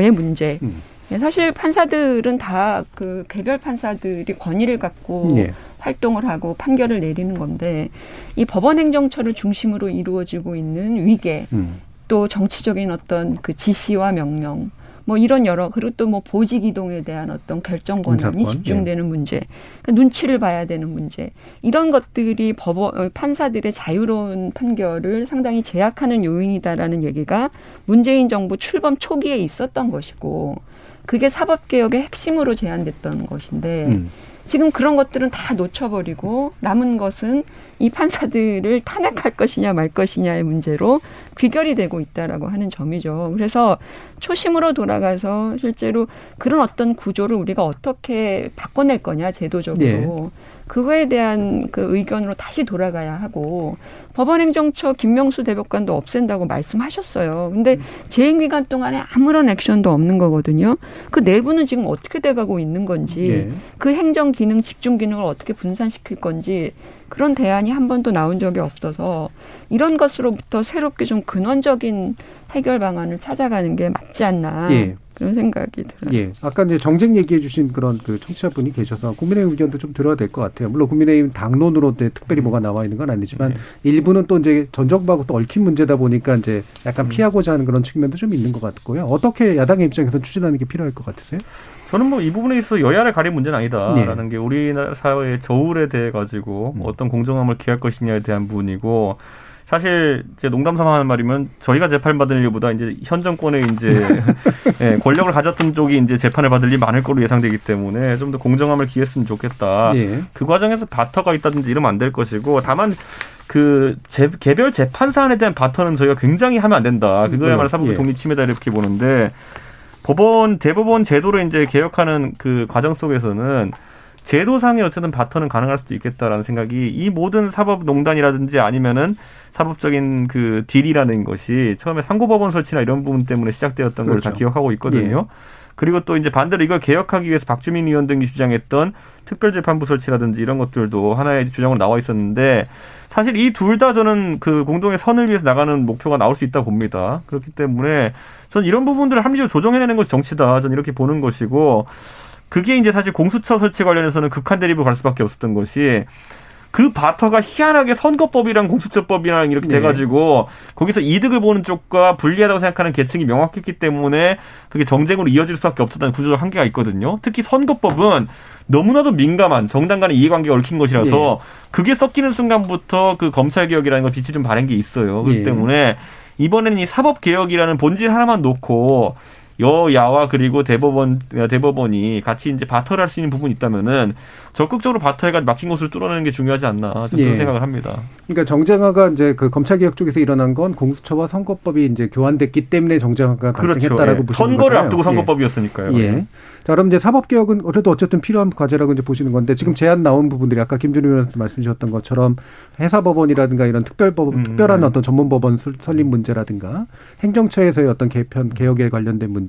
의 문제. 음. 네, 사실 판사들은 다 그 개별 판사들이 권위를 갖고 네. 활동을 하고 판결을 내리는 건데 이 법원 행정처를 중심으로 이루어지고 있는 위계 음. 또 정치적인 어떤 그 지시와 명령 뭐 이런 여러 그리고 또 뭐 보직 이동에 대한 어떤 결정 권한이 인사권? 집중되는 네. 문제, 그러니까 눈치를 봐야 되는 문제 이런 것들이 법원 어, 판사들의 자유로운 판결을 상당히 제약하는 요인이다라는 얘기가 문재인 정부 출범 초기에 있었던 것이고 그게 사법 개혁의 핵심으로 제안됐던 것인데 음. 지금 그런 것들은 다 놓쳐버리고 남은 것은 이 판사들을 탄핵할 것이냐 말 것이냐의 문제로 귀결이 되고 있다라고 하는 점이죠. 그래서 초심으로 돌아가서 실제로 그런 어떤 구조를 우리가 어떻게 바꿔낼 거냐 제도적으로 네. 그거에 대한 그 의견으로 다시 돌아가야 하고 법원행정처 김명수 대법관도 없앤다고 말씀하셨어요. 근데 재임 기간 동안에 아무런 액션도 없는 거거든요. 그 내부는 지금 어떻게 돼가고 있는 건지 네. 그 행정 기능 집중 기능을 어떻게 분산시킬 건지 그런 대안이 한 번도 나온 적이 없어서 이런 것으로부터 새롭게 좀 근원적인 해결 방안을 찾아가는 게 맞지 않나. 예. 그런 생각이 들어요. 예. 아까 이제 정쟁 얘기해 주신 그런 그 청취자분이 계셔서 국민의힘 의견도 좀 들어야 될 것 같아요. 물론 국민의힘 당론으로 특별히 뭐가 나와 있는 건 아니지만 네. 일부는 또 이제 전 정부하고 또 얽힌 문제다 보니까 이제 약간 음. 피하고자 하는 그런 측면도 좀 있는 것 같고요. 어떻게 야당의 입장에서 추진하는 게 필요할 것 같으세요? 저는 뭐 이 부분에 있어서 여야를 가린 문제는 아니다라는 네. 게 우리나라 사회의 저울에 대해 가지고 뭐 어떤 공정함을 기할 것이냐에 대한 부분이고 사실 제 농담 삼아 하는 말이면 저희가 재판 받을 일보다 이제 현 정권의 이제 예, 권력을 가졌던 쪽이 이제 재판을 받을 일이 많을 거로 예상되기 때문에 좀 더 공정함을 기했으면 좋겠다. 예. 그 과정에서 바터가 있다든지 이러면 안 될 것이고 다만 그 재, 개별 재판 사안에 대한 바터는 저희가 굉장히 하면 안 된다. 그거야말로 사법부 예. 독립 침해다 이렇게 보는데 법원 대법원 제도를 이제 개혁하는 그 과정 속에서는 제도상의 어쨌든 바터는 가능할 수도 있겠다라는 생각이 이 모든 사법농단이라든지 아니면은 사법적인 그 딜이라는 것이 처음에 상고법원 설치나 이런 부분 때문에 시작되었던 그렇죠. 걸다 기억하고 있거든요. 예. 그리고 또 이제 반대로 이걸 개혁하기 위해서 박주민 의원 등이 주장했던 특별재판부 설치라든지 이런 것들도 하나의 주장으로 나와 있었는데 사실 이 둘 다 저는 그 공동의 선을 위해서 나가는 목표가 나올 수 있다 봅니다. 그렇기 때문에 저는 이런 부분들을 합리적으로 조정해내는 것이 정치다. 저는 이렇게 보는 것이고 그게 이제 사실 공수처 설치 관련해서는 극한 대립을 갈 수밖에 없었던 것이 그 바터가 희한하게 선거법이랑 공수처법이랑 이렇게 네. 돼가지고 거기서 이득을 보는 쪽과 불리하다고 생각하는 계층이 명확했기 때문에 그게 정쟁으로 이어질 수밖에 없었다는 구조적 한계가 있거든요. 특히 선거법은 너무나도 민감한 정당 간의 이해관계가 얽힌 것이라서 네. 그게 섞이는 순간부터 그 검찰 개혁이라는 걸 빛이 좀 바른 게 있어요. 그렇기 네. 때문에 이번에는 이 사법 개혁이라는 본질 하나만 놓고 여야와 그리고 대법원 대법원이 같이 이제 바터를 할 수 있는 부분이 있다면은 적극적으로 바터가 막힌 곳을 뚫어내는 게 중요하지 않나 저는 예. 생각을 합니다. 그러니까 정쟁화가 이제 그 검찰 개혁 쪽에서 일어난 건 공수처와 선거법이 이제 교환됐기 때문에 정쟁화가 발생했다라고 예. 보시는 선거를 거잖아요. 앞두고 선거법이었으니까요. 예. 예. 자, 그럼 이제 사법 개혁은 그래도 어쨌든 필요한 과제라고 이제 보시는 건데 지금 제안 나온 부분들이 아까 김준우 의원께서 말씀 주셨던 것처럼 해사법원이라든가 이런 특별법 음. 특별한 어떤 전문 법원 설- 설립 문제라든가 행정처에서의 어떤 개편 개혁에 관련된 문제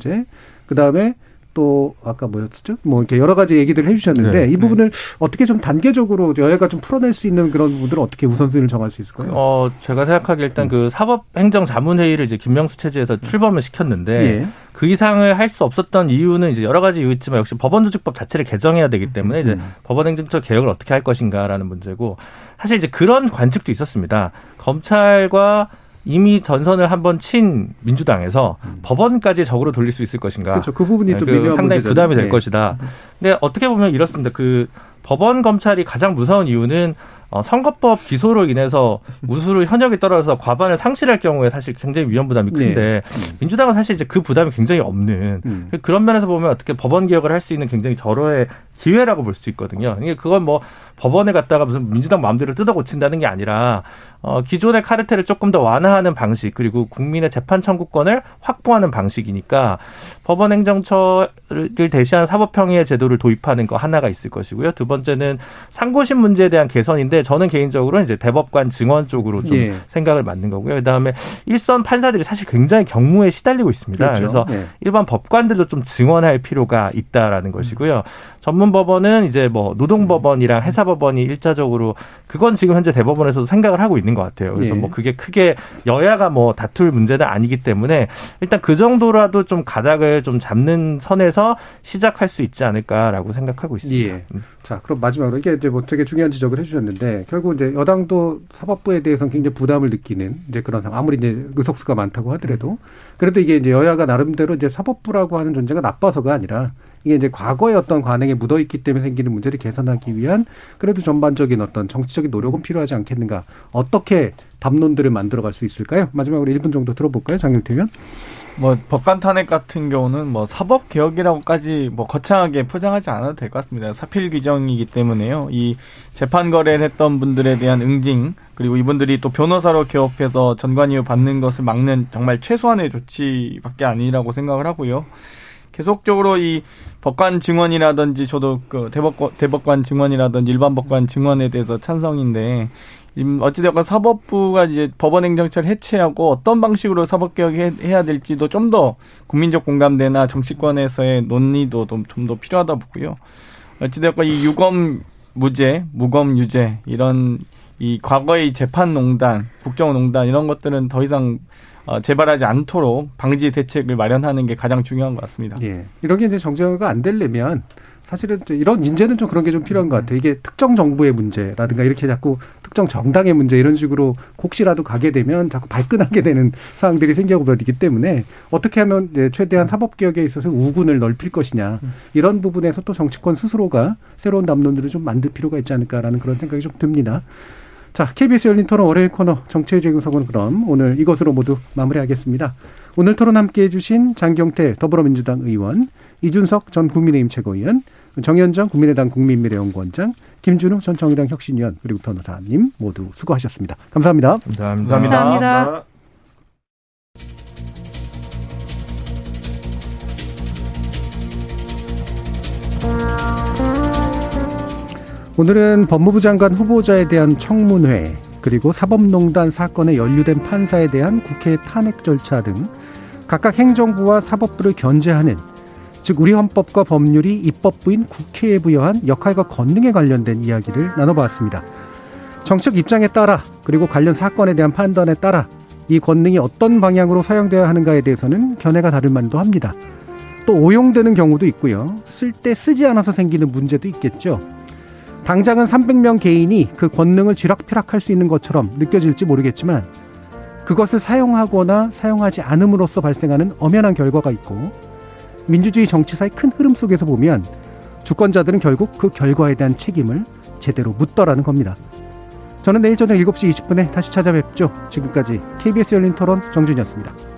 그 다음에 또 아까 뭐였었죠? 뭐 이렇게 여러 가지 얘기들을 해주셨는데 네, 이 부분을 어떻게 좀 단계적으로 여야가 좀 풀어낼 수 있는 그런 부분들은 어떻게 우선순위를 정할 수 있을까요? 어, 제가 생각하기에 일단 그 사법행정자문회의를 이제 김명수 체제에서 출범을 시켰는데 예. 그 이상을 할 수 없었던 이유는 이제 여러 가지 이유 있지만 역시 법원조직법 자체를 개정해야 되기 때문에 이제 음. 법원행정처 개혁을 어떻게 할 것인가라는 문제고 사실 이제 그런 관측도 있었습니다. 검찰과 이미 전선을 한번 친 민주당에서 법원까지 적으로 돌릴 수 있을 것인가. 그렇죠. 그 부분이 네, 또 그 상당히. 부담이 될 예. 것이다. 근데 어떻게 보면 이렇습니다. 그 법원 검찰이 가장 무서운 이유는 어, 선거법 기소로 인해서 우수로 현역이 떨어져서 과반을 상실할 경우에 사실 굉장히 위험 부담이 큰데 민주당은 사실 이제 그 부담이 굉장히 없는 음. 그런 면에서 보면 어떻게 법원 개혁을 할 수 있는 굉장히 절호의 기회라고 볼 수 있거든요. 이게 그건 뭐 법원에 갔다가 무슨 민주당 마음대로 뜯어 고친다는 게 아니라 어, 기존의 카르텔을 조금 더 완화하는 방식 그리고 국민의 재판 청구권을 확보하는 방식이니까 법원 행정처를 대시하는 사법평의 제도를 도입하는 거 하나가 있을 것이고요. 두 번째는 상고심 문제에 대한 개선인데 저는 개인적으로 이제 대법관 증언 쪽으로 좀 예. 생각을 맞는 거고요. 그다음에 일선 판사들이 사실 굉장히 경무에 시달리고 있습니다. 그렇죠. 그래서 예. 일반 법관들도 좀 증언할 필요가 있다라는 것이고요. 전문 법원은 이제 뭐 노동 법원이랑 해사법원이 일차적으로 그건 지금 현재 대법원에서도 생각을 하고 있는 것 같아요. 그래서 예. 뭐 그게 크게 여야가 뭐 다툴 문제는 아니기 때문에 일단 그 정도라도 좀 가닥을 좀 잡는 선에서 시작할 수 있지 않을까라고 생각하고 있습니다. 예. 자, 그럼 마지막으로 이게 이제 뭐 되게 중요한 지적을 해주셨는데 결국 이제 여당도 사법부에 대해서는 굉장히 부담을 느끼는 이제 그런 상황. 아무리 이제 의석수가 많다고 하더라도 그래도 이게 이제 여야가 나름대로 이제 사법부라고 하는 존재가 나빠서가 아니라 이게 이제 과거의 어떤 관행에 묻어 있기 때문에 생기는 문제를 개선하기 위한 그래도 전반적인 어떤 정치적인 노력은 필요하지 않겠는가. 어떻게 담론들을 만들어갈 수 있을까요? 마지막으로 1분 정도 들어볼까요, 장영태 의원? 뭐 법관 탄핵 같은 경우는 뭐 사법 개혁이라고까지 뭐 거창하게 포장하지 않아도 될 것 같습니다. 사필 규정이기 때문에요. 이 재판 거래를 했던 분들에 대한 응징 그리고 이분들이 또 변호사로 개업해서 전관 이후 받는 것을 막는 정말 최소한의 조치밖에 아니라고 생각을 하고요. 계속적으로 이 법관 증언이라든지 저도 그 대법관, 대법관 증언이라든지 일반 법관 증언에 대해서 찬성인데 임- 어찌되건 사법부가 이제 법원행정처를 해체하고 어떤 방식으로 사법개혁해야 될지도 좀 더 국민적 공감대나 정치권에서의 논의도 좀더 필요하다 보고요. 어찌되건 이 유검 무죄, 무검 유죄 이런 이 과거의 재판농단, 국정농단 이런 것들은 더 이상 어, 재발하지 않도록 방지 대책을 마련하는 게 가장 중요한 것 같습니다. 예. 이런 게 이제 정쟁화가 안 되려면 사실은 또 이런 문제는 좀 그런 게 좀 필요한 것 같아요. 이게 특정 정부의 문제라든가 이렇게 자꾸 특정 정당의 문제 이런 식으로 혹시라도 가게 되면 자꾸 발끈하게 되는 상황들이 생겨버리기 때문에 어떻게 하면 이제 최대한 사법개혁에 있어서 우군을 넓힐 것이냐 이런 부분에서 또 정치권 스스로가 새로운 담론들을 좀 만들 필요가 있지 않을까라는 그런 생각이 좀 듭니다. 자, KBS 열린 토론 월요일 코너 정치의 재구성은 그럼 오늘 이것으로 모두 마무리하겠습니다. 오늘 토론 함께 해주신 장경태 더불어민주당 의원, 이준석 전 국민의힘 최고위원, 정현정 국민의당 국민미래연구원장, 김준우 전 정의당 혁신위원 그리고 변호사님 모두 수고하셨습니다. 감사합니다. 감사합니다. 감사합니다. 오늘은 법무부 장관 후보자에 대한 청문회 그리고 사법농단 사건에 연루된 판사에 대한 국회 탄핵 절차 등 각각 행정부와 사법부를 견제하는 즉 우리 헌법과 법률이 입법부인 국회에 부여한 역할과 권능에 관련된 이야기를 나눠봤습니다. 정책 입장에 따라 그리고 관련 사건에 대한 판단에 따라 이 권능이 어떤 방향으로 사용되어야 하는가에 대해서는 견해가 다를 만도 합니다. 또 오용되는 경우도 있고요. 쓸 때 쓰지 않아서 생기는 문제도 있겠죠. 당장은 300명 개인이 그 권능을 쥐락펴락할 수 있는 것처럼 느껴질지 모르겠지만 그것을 사용하거나 사용하지 않음으로써 발생하는 엄연한 결과가 있고 민주주의 정치사의 큰 흐름 속에서 보면 주권자들은 결국 그 결과에 대한 책임을 제대로 묻더라는 겁니다. 저는 내일 저녁 7시 20분에 다시 찾아뵙죠. 지금까지 KBS 열린 토론 정준이었습니다.